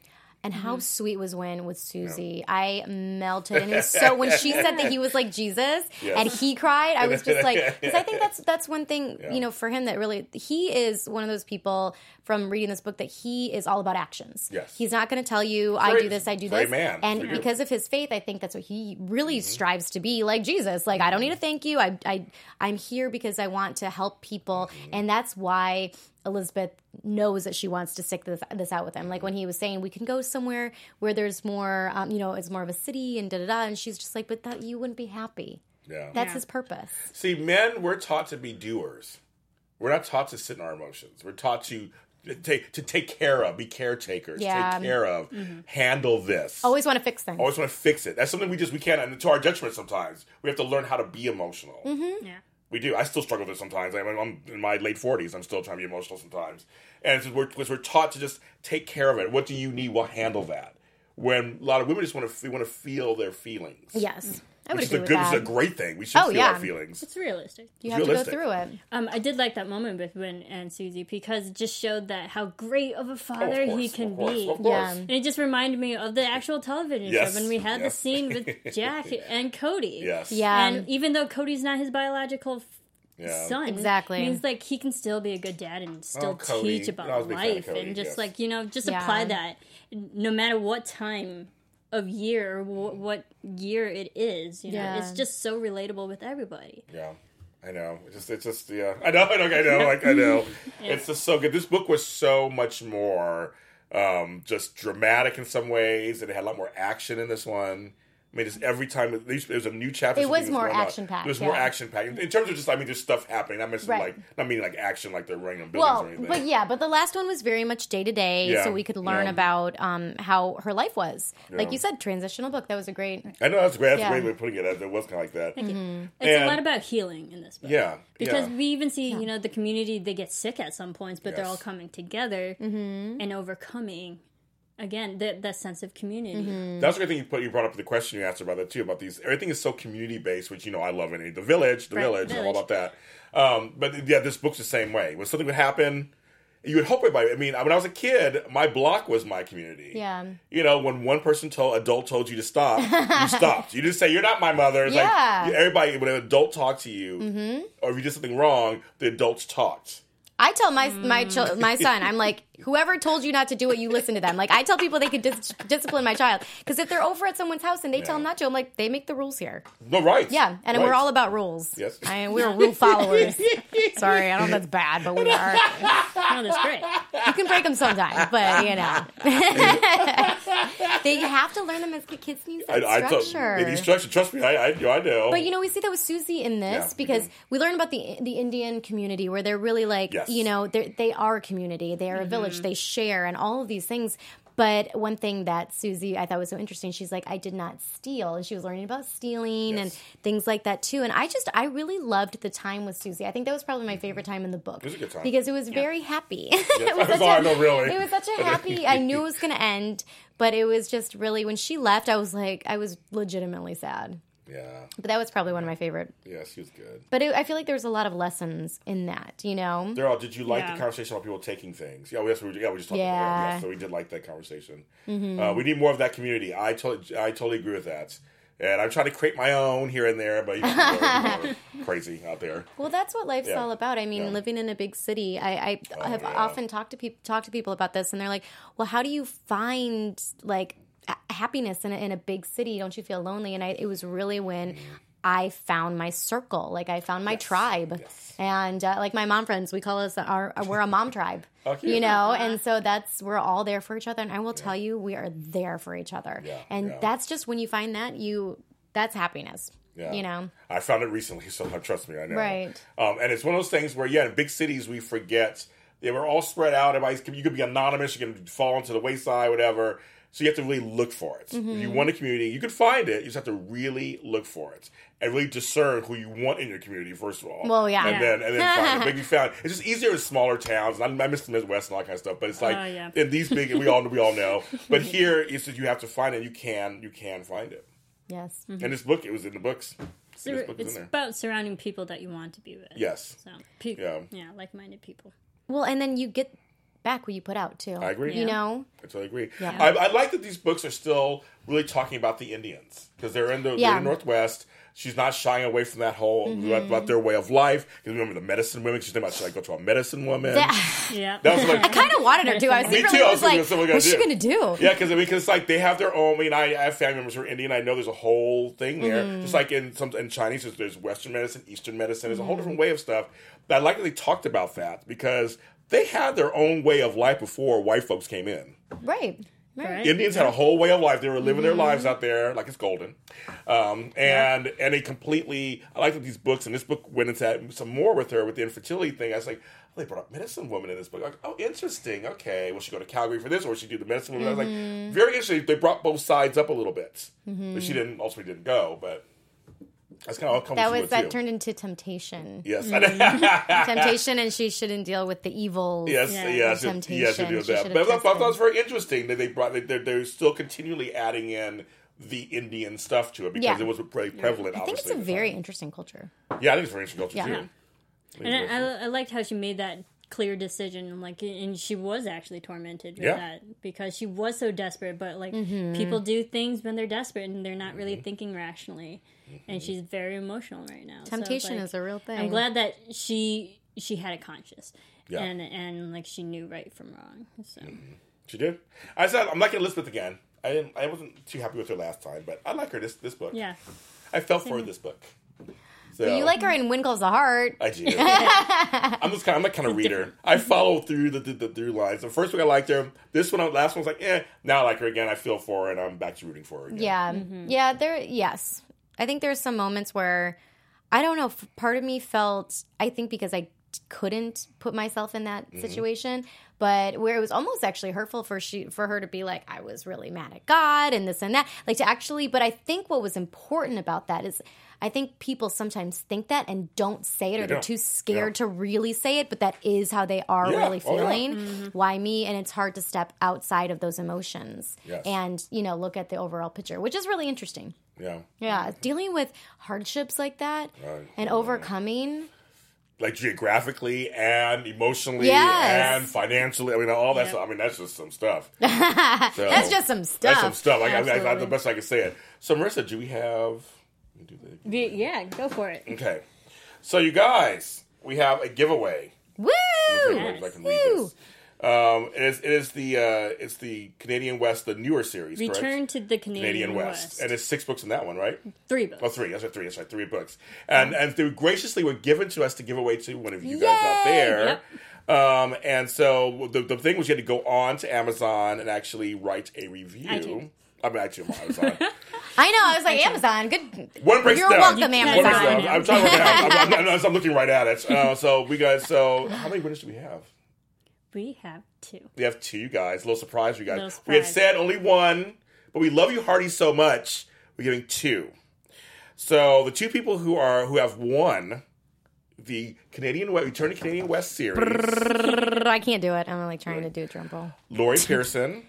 And Mm-hmm. how sweet was Wynn with Susie? I melted, and it was so when she said that he was like Jesus Yes. and he cried, I was just like, because I think that's that's one thing you know for him that really he is one of those people from reading this book that he is all about actions. Yes. he's not going to tell you I do this, I do this, man. and because of his faith, I think that's what he really Mm-hmm. strives to be like Jesus. Like I don't need to thank you. I I I'm here because I want to help people, Mm-hmm. and that's why. Elizabeth knows that she wants to stick this, this out with him. Like when he was saying, we can go somewhere where there's more, um, you know, it's more of a city and da da da. And she's just like, but that you wouldn't be happy. Yeah. That's Yeah. his purpose. See, men, we're taught to be doers. We're not taught to sit in our emotions. We're taught to take to take care of, be caretakers, Yeah. take care of, handle this. Always want to fix things. Always want to fix it. That's something we just we can't. And to our detriment, sometimes we have to learn how to be emotional. Mm-hmm. Yeah. We do. I still struggle with it sometimes. I mean, I'm in my late forties. I'm still trying to be emotional sometimes, and it's, we're we're taught to just take care of it. What do you need? We'll handle that. When a lot of women just want to we want to feel their feelings. yes, I would which is agree a with good, that. which is a great thing. We should Oh, feel yeah. our feelings. It's realistic. you it's have realistic. to go through it. Um, I did like that moment with Wynn and Susie because it just showed that how great of a Oh, of father he can of course, be. Of course. Yeah. And it just reminded me of the actual television Yes, show when we had yes. the scene with Jack and Cody. Yes. Yeah. And even though Cody's not his biological Yeah. son, Exactly. means like he can still be a good dad and still Oh, teach about a big fan of life Cody, and just yes. like you know just Yeah. apply that no matter what time of year or wh- what year it is. You know, Yeah. it's just so relatable with everybody. Yeah, I know. It's just, it's just, yeah. I know, I know, I know, like I know. It's just so good. This book was so much more, um, just dramatic in some ways, and it had a lot more action in this one. I mean, just every time at least there was a new chapter. It was was more action-packed, It was more yeah. action packed in terms of just. I mean, there's stuff happening. Not mentioning Right. like, not meaning like action, like they're running on buildings Well, or anything. but yeah, but the last one was very much day to day, so we could learn yeah. about um, how her life was. Like you said, transitional book. That was a great. I know that's great. That's Yeah. a great way of putting it. It was kind of like that. Mm-hmm. It's And- a lot about healing in this book. Yeah, Because yeah. we even see, you know, the community they get sick at some points, but they're all coming together Mm-hmm. and overcoming again that that sense of community. Mm-hmm. That's a great thing you put. You brought up the question you asked about that too about these. Everything is so community based, which you know I love. Any the village, the Right, village, I'm all about that. Um, but yeah, this book's the same way. When something would happen, you would hope everybody. I mean, when I was a kid, my block was my community. Yeah. You know, when one person told adult told you to stop, you stopped. You didn't say you're not my mother. It's Yeah. like everybody when an adult talked to you, or if you did something wrong, the adults talked. I tell my my chil- my son, I'm like, whoever told you not to do it, you listen to them. Like I tell people they could dis- discipline my child because if they're over at someone's house and they tell them not to, I'm like, they make the rules here. No, right? Yeah, and Right. we're all about rules. Yes. I, mean, we're rule followers. Sorry, I don't know if that's bad, but we are. Oh, that's great. You can break them sometimes, but you know, they have to learn them as kids need that I, I told structure. they need structure. Trust me, I, I, I know. But you know, we see that with Susie in this Yeah, because do. we learn about the the Indian community where they're really like, Yes. you know, they're, they are a community, they are a mm-hmm. village, they share, and all of these things. But one thing that Susie I thought was so interesting, she's like, I did not steal, and she was learning about stealing and things like that too. And I just, I really loved the time with Susie. I think that was probably my favorite time in the book was a good time. because it was very happy. it That's such all a- know, really. It was such a happy. I knew it was going to end, but it was just really when she left, I was like, I was legitimately sad. Yeah, But that was probably one of my favorite. yeah, she was good. But it, I feel like there was a lot of lessons in that, you know? Daryl, oh, did you like Yeah. the conversation about people taking things? Yeah, yes, we were, yeah, we just talked about Yeah. Mm-hmm. that. Yeah, so we did like that conversation. Uh, we need more of that community. I totally, I totally agree with that. And I'm trying to create my own here and there, but you know, people are crazy out there. Well, that's what life's Yeah. all about. I mean, Yeah. living in a big city, I, I have yeah. often talked to people talked to people about this, and they're like, "Well, how do you find like ha- happiness in a, in a big city? Don't you feel lonely?" And I, it was really when I found my circle, like I found my tribe, and uh, like my mom friends, we call us our we're a mom tribe. Cute. You know, and so that's we're all there for each other, and I will tell you, we are there for each other, Yeah, and yeah. that's just when you find that you that's happiness. Yeah. You know, I found it recently, so trust me, I know. Right. Um, and it's one of those things where, yeah, in big cities, we forget they were all spread out. Everybody's you could be anonymous, you can fall into the wayside, whatever. So you have to really look for it. If Mm-hmm. you want a community, you can find it. You just have to really look for it and really discern who you want in your community. First of all, Well, yeah. and then and then find it. But you found it's just easier in smaller towns. I, I miss the Midwest and all that kind of stuff. But it's like Oh, yeah. in these big, we all we all know. But here, it's that you have to find it. You can you can find it. yes. And this book, it was in the books. So This book is it's about surrounding people that you want to be with. Yes. So, pe- Yeah. yeah, like-minded people. Well, and then you get back what you put out too. I agree. You Yeah. know, I totally agree. Yeah. I, I like that these books are still really talking about the Indians because they're in the, they're in the Northwest. She's not shying away from that whole Mm-hmm. about, about their way of life. Because remember the medicine women. She's thinking about should I go to a medicine woman? that, Yeah. that was like I kind of wanted her to. I was Me secretly too. I was was thinking like, of something what's she gonna do. do? Yeah, because I mean, because like they have their own. I mean, I, I have family members who are Indian. I know there's a whole thing there, Mm-hmm. just like in some in Chinese, there's, there's Western medicine, Eastern medicine. There's a Mm-hmm. whole different way of stuff. But I like that they talked about that because they had their own way of life before white folks came in. Right. Right. Indians had a whole way of life. They were living their mm-hmm. lives out there like it's golden, um, and and they completely. I like that these books, and this book went into some more with her with the infertility thing. I was like, oh, they brought up medicine woman in this book. Like, oh, interesting. Okay, will she go to Calgary for this, or will she do the medicine woman? I was like, mm-hmm. very interesting. They brought both sides up a little bit, mm-hmm. but she didn't ultimately didn't go. But that's kind of all comes That was that too. turned into temptation. Yes, mm-hmm. temptation, and she shouldn't deal with the evil. Yes, Yeah, yes, the yes, to do temptation. with She that. should But I have thought, I thought it was very interesting that they brought. They, they're, they're still continually adding in the Indian stuff to it because Yeah. it was pretty prevalent. I think it's a very time. interesting culture. yeah. I think it's very interesting culture Yeah. too. Yeah. And I, I, I liked how she made that clear decision. Like, and she was actually tormented with Yeah. that because she was so desperate. But like, Mm-hmm. people do things when they're desperate and they're not really Mm-hmm. thinking rationally. And she's very emotional right now. So Temptation like- is a real thing. I'm glad that she she had a conscience. Yeah. And and like she knew right from wrong. So she did. I said I'm liking Elizabeth again. I didn't. I wasn't too happy with her last time, but I like her this this book. yeah. I felt for her this book. So you like her in When Calls the Heart. I do. I'm just kind. Of, I'm that kind of reader. I follow through the, the, the through lines. The first week I liked her. This one, last one was like, eh. Now I like her again. I feel for her, and I'm back to rooting for her. Again. Yeah, yeah. There, yes. I think there's some moments where I don't know. Part of me felt I think because I couldn't put myself in that situation, but where it was almost actually hurtful for she for her to be like I was really mad at God and this and that. Like to actually, but I think what was important about that is. I think people sometimes think that and don't say it, or they're don't. too scared Yeah. to really say it. But that is how they are Yeah. really Oh, yeah. feeling. Mm-hmm. Why me? And it's hard to step outside of those emotions Yes. and you know look at the overall picture, which is really interesting. Yeah. Yeah, dealing with hardships like that Right. and overcoming. like geographically and emotionally Yes. and financially. I mean, all that stuff. I mean, that's just some stuff. So, That's just some stuff. That's some stuff. Like, I, I, I, the best I can say it. So, Marisa, do we have? Me do the- Yeah, go for it. Okay. So, you guys, we have a giveaway. Woo! I can read this. Um, it is it is the uh, it's the Canadian West, the newer series, Return correct? to the Canadian, Canadian West. West. and it's six books in that one, right? Three books. Oh, three. That's right, three. That's right, three books. And and they graciously were given to us to give away to one of you guys out Yay! there. Um, and so the, the thing was you had to go on to Amazon and actually write a review. iTunes. I mean, actually, on Amazon. I know. I was like Amazon. Good. One breaks You're down. welcome, One Amazon. breaks down. I'm, talking about I'm, I'm, I'm, I'm looking right at it. Uh, so we guys. So how many winners do we have? We have two. We have two you guys. A little surprise, for you guys. Little We had said only one, but we love you, Hearty, so much. We're giving two. So the two people who are who have won the Canadian West, Return to Canadian West series, I can't do it. I'm like trying to do a drum roll. Lori Pearson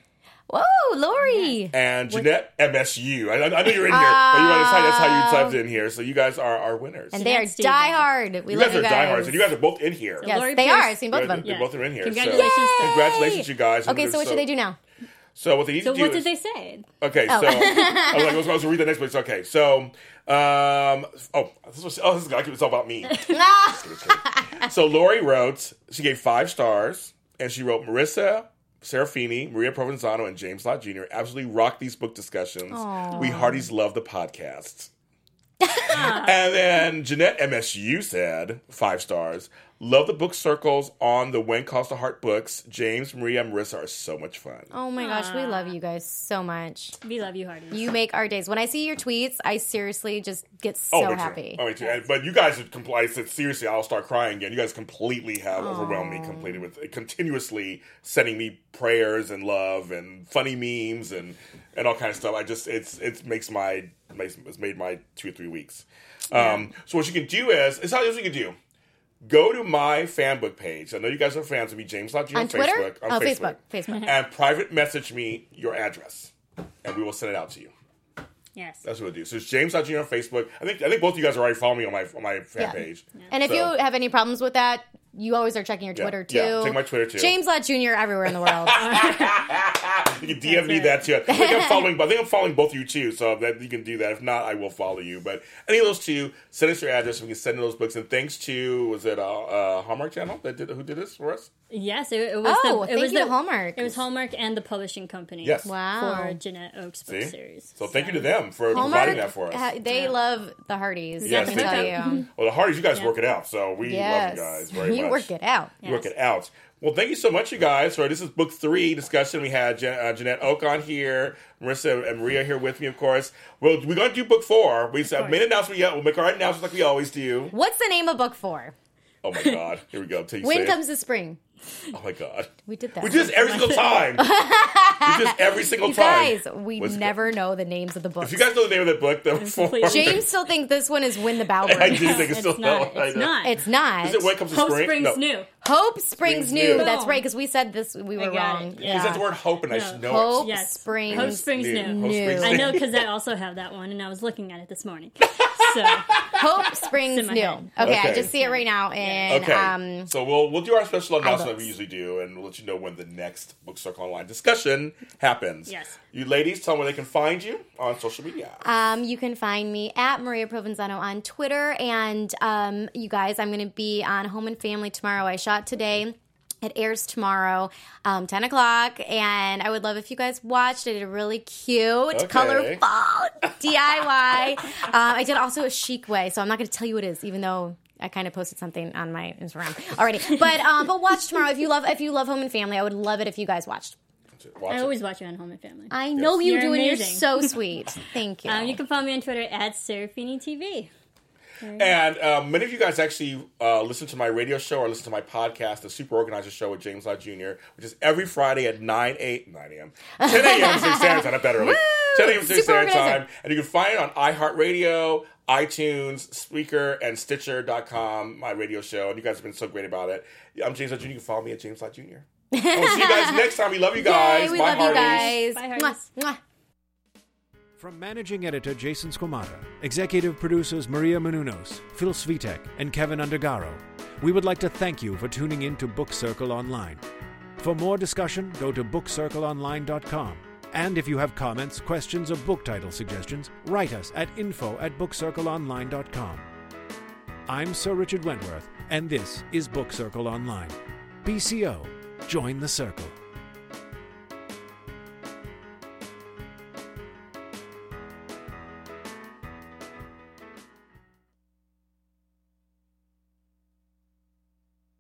Whoa, Lori. and Jeanette MSU. I, I know you're in here, but you want to that's how you typed in here. So you guys are our winners. And they are Jeanette Stevens. die hard. We you love guys you are guys. diehards, and you guys are both in here. Yes, Lori they Pierce- are. I've seen both of them. They both are in here. Congratulations. to- Congratulations, you guys. Okay, so what should they do now? So what they need So to do what is, did they say? Okay, so I was like, I was supposed to read the next place. Okay, so um, oh, this was, oh, this is like it's all about me. so Lori wrote, she gave five stars, and she wrote Marisa. Serafini, Maria Provenzano, and James Lott Jr. absolutely rock these book discussions. We hearties love the podcast. and then Jeanette MSU said, five stars, love the book circles on the When Calls the Heart books. James, Maria, and Marisa are so much fun. Oh my gosh, we love you guys so much. We love you, Hearty. You make our days. When I see your tweets, I seriously just get so me too. happy. Oh, me too. And- But you guys have compl- I said seriously, I'll start crying again. You guys completely have overwhelmed me completely with continuously sending me prayers and love and funny memes and and all kind of stuff. I just it's it makes my makes it's made my two or three weeks. Um, so what you can do is it's how this you can do. Go to my fanbook page. I know you guys are fans of me, James Lott Jr. On Twitter? Facebook, on oh, Facebook, Facebook. Facebook. Mm-hmm. and private message me your address, and we will send it out to you. yes. That's what we'll do. So it's James Lott Jr. on Facebook. I think I think both of you guys are already following me on my on my fan Yeah. page. And if So- you have any problems with that, you always are checking your Yeah. Twitter too. Yeah, check my Twitter, too. James Lott Jr. everywhere in the world. You can DM me that too. I think I'm following, I think I'm following both of you too, so that you can do that. If not, I will follow you. But any of those two, send us your address. We can send those books. And thanks to was it a, uh, Hallmark Channel that did who did this for us? Yes, it, it was. Oh, the, it thank was you the, Hallmark. It was Hallmark and the publishing company. Yes. Wow. For Janette Oke's book See? series. So thank you to them for Hallmark, providing that for us. ha- they love the Hearties. Yes, they tell do. you. Well, the Hearties, you guys work it out, so we Yes, love you guys very you much. work it out. You work it out. Well, thank you so much, you guys. For this is book three discussion. We had Jan- uh, Janette Oke on here, Marisa and Maria here with me, of course. Well, we're going to do book four. We said made an announcement yet. We'll make our announcements like we always do. What's the name of book four? Oh my God! Here we go. Till you say When it. comes the spring? Oh my God! We did that. We do this every single time. we do this every single you time. guys, we What's- never know the names of the books. If you guys know the name of that book, then four. James still thinks this one is Win the Bow I do think it's it's still not. It's not. It's not. Is it when it comes to Hope spring? springs no. new. Hope springs Springs new. new. That's right, because we said this. We were wrong. it. He said the word hope, and I No. should know Hope it. Yes. springs. Hope springs New. new. Hope springs I know because I also have that one, and I was looking at it this morning. So Hope springs It's in my new. head. Okay, Okay. I just see it right now. And Okay, um, so we'll we'll do our special announcement iBooks. we usually do, and we'll let you know when the next Book Circle Online discussion happens. Yes. you ladies, tell them where they can find you on social media. Um, you can find me at Maria Provenzano on Twitter. And um, you guys, I'm going to be on Home and Family tomorrow. I shot today. It airs tomorrow, um, 10 o'clock. And I would love if you guys watched. I did a really cute, Okay. colorful DIY. um, I did also a chic way. So I'm not going to tell you what it is, even though. I kind of posted something on my Instagram already, but um, but watch tomorrow if you love if you love Home and Family. I would love it if you guys watched. Watch I it. always watch you on Home and Family. I know you You're do, and you're so sweet. Thank you. Um, you can follow me on Twitter at Serafini TV. And um, many of you guys actually uh, listen to my radio show or listen to my podcast, the Super Organizer Show with James Lott Jr., which is every Friday at 9, 8, 9 a.m., 10 a.m. Pacific Standard Time, not that early. 10 a.m. Pacific Super Standard Organizer. Time. And you can find it on iHeartRadio, iTunes, Spreaker, and Stitcher.com, my radio show. And you guys have been so great about it. I'm James Lott Jr. You can follow me at James Lott Jr. We'll see you guys next time. We love you guys. Yay, we Bye, love you hearties. guys. Bye, Mwah, hearties. mwah. From managing editor Jason Squamata, executive producers Maria Menounos, Phil Svitek, and Kevin Undergaro, we would like to thank you for tuning in to Book Circle Online. For more discussion, go to bookcircleonline.com. And if you have comments, questions, or book title suggestions, write us at info at bookcircleonline.com. I'm Sir Richard Wentworth, and this is Book Circle Online. BCO, join the circle.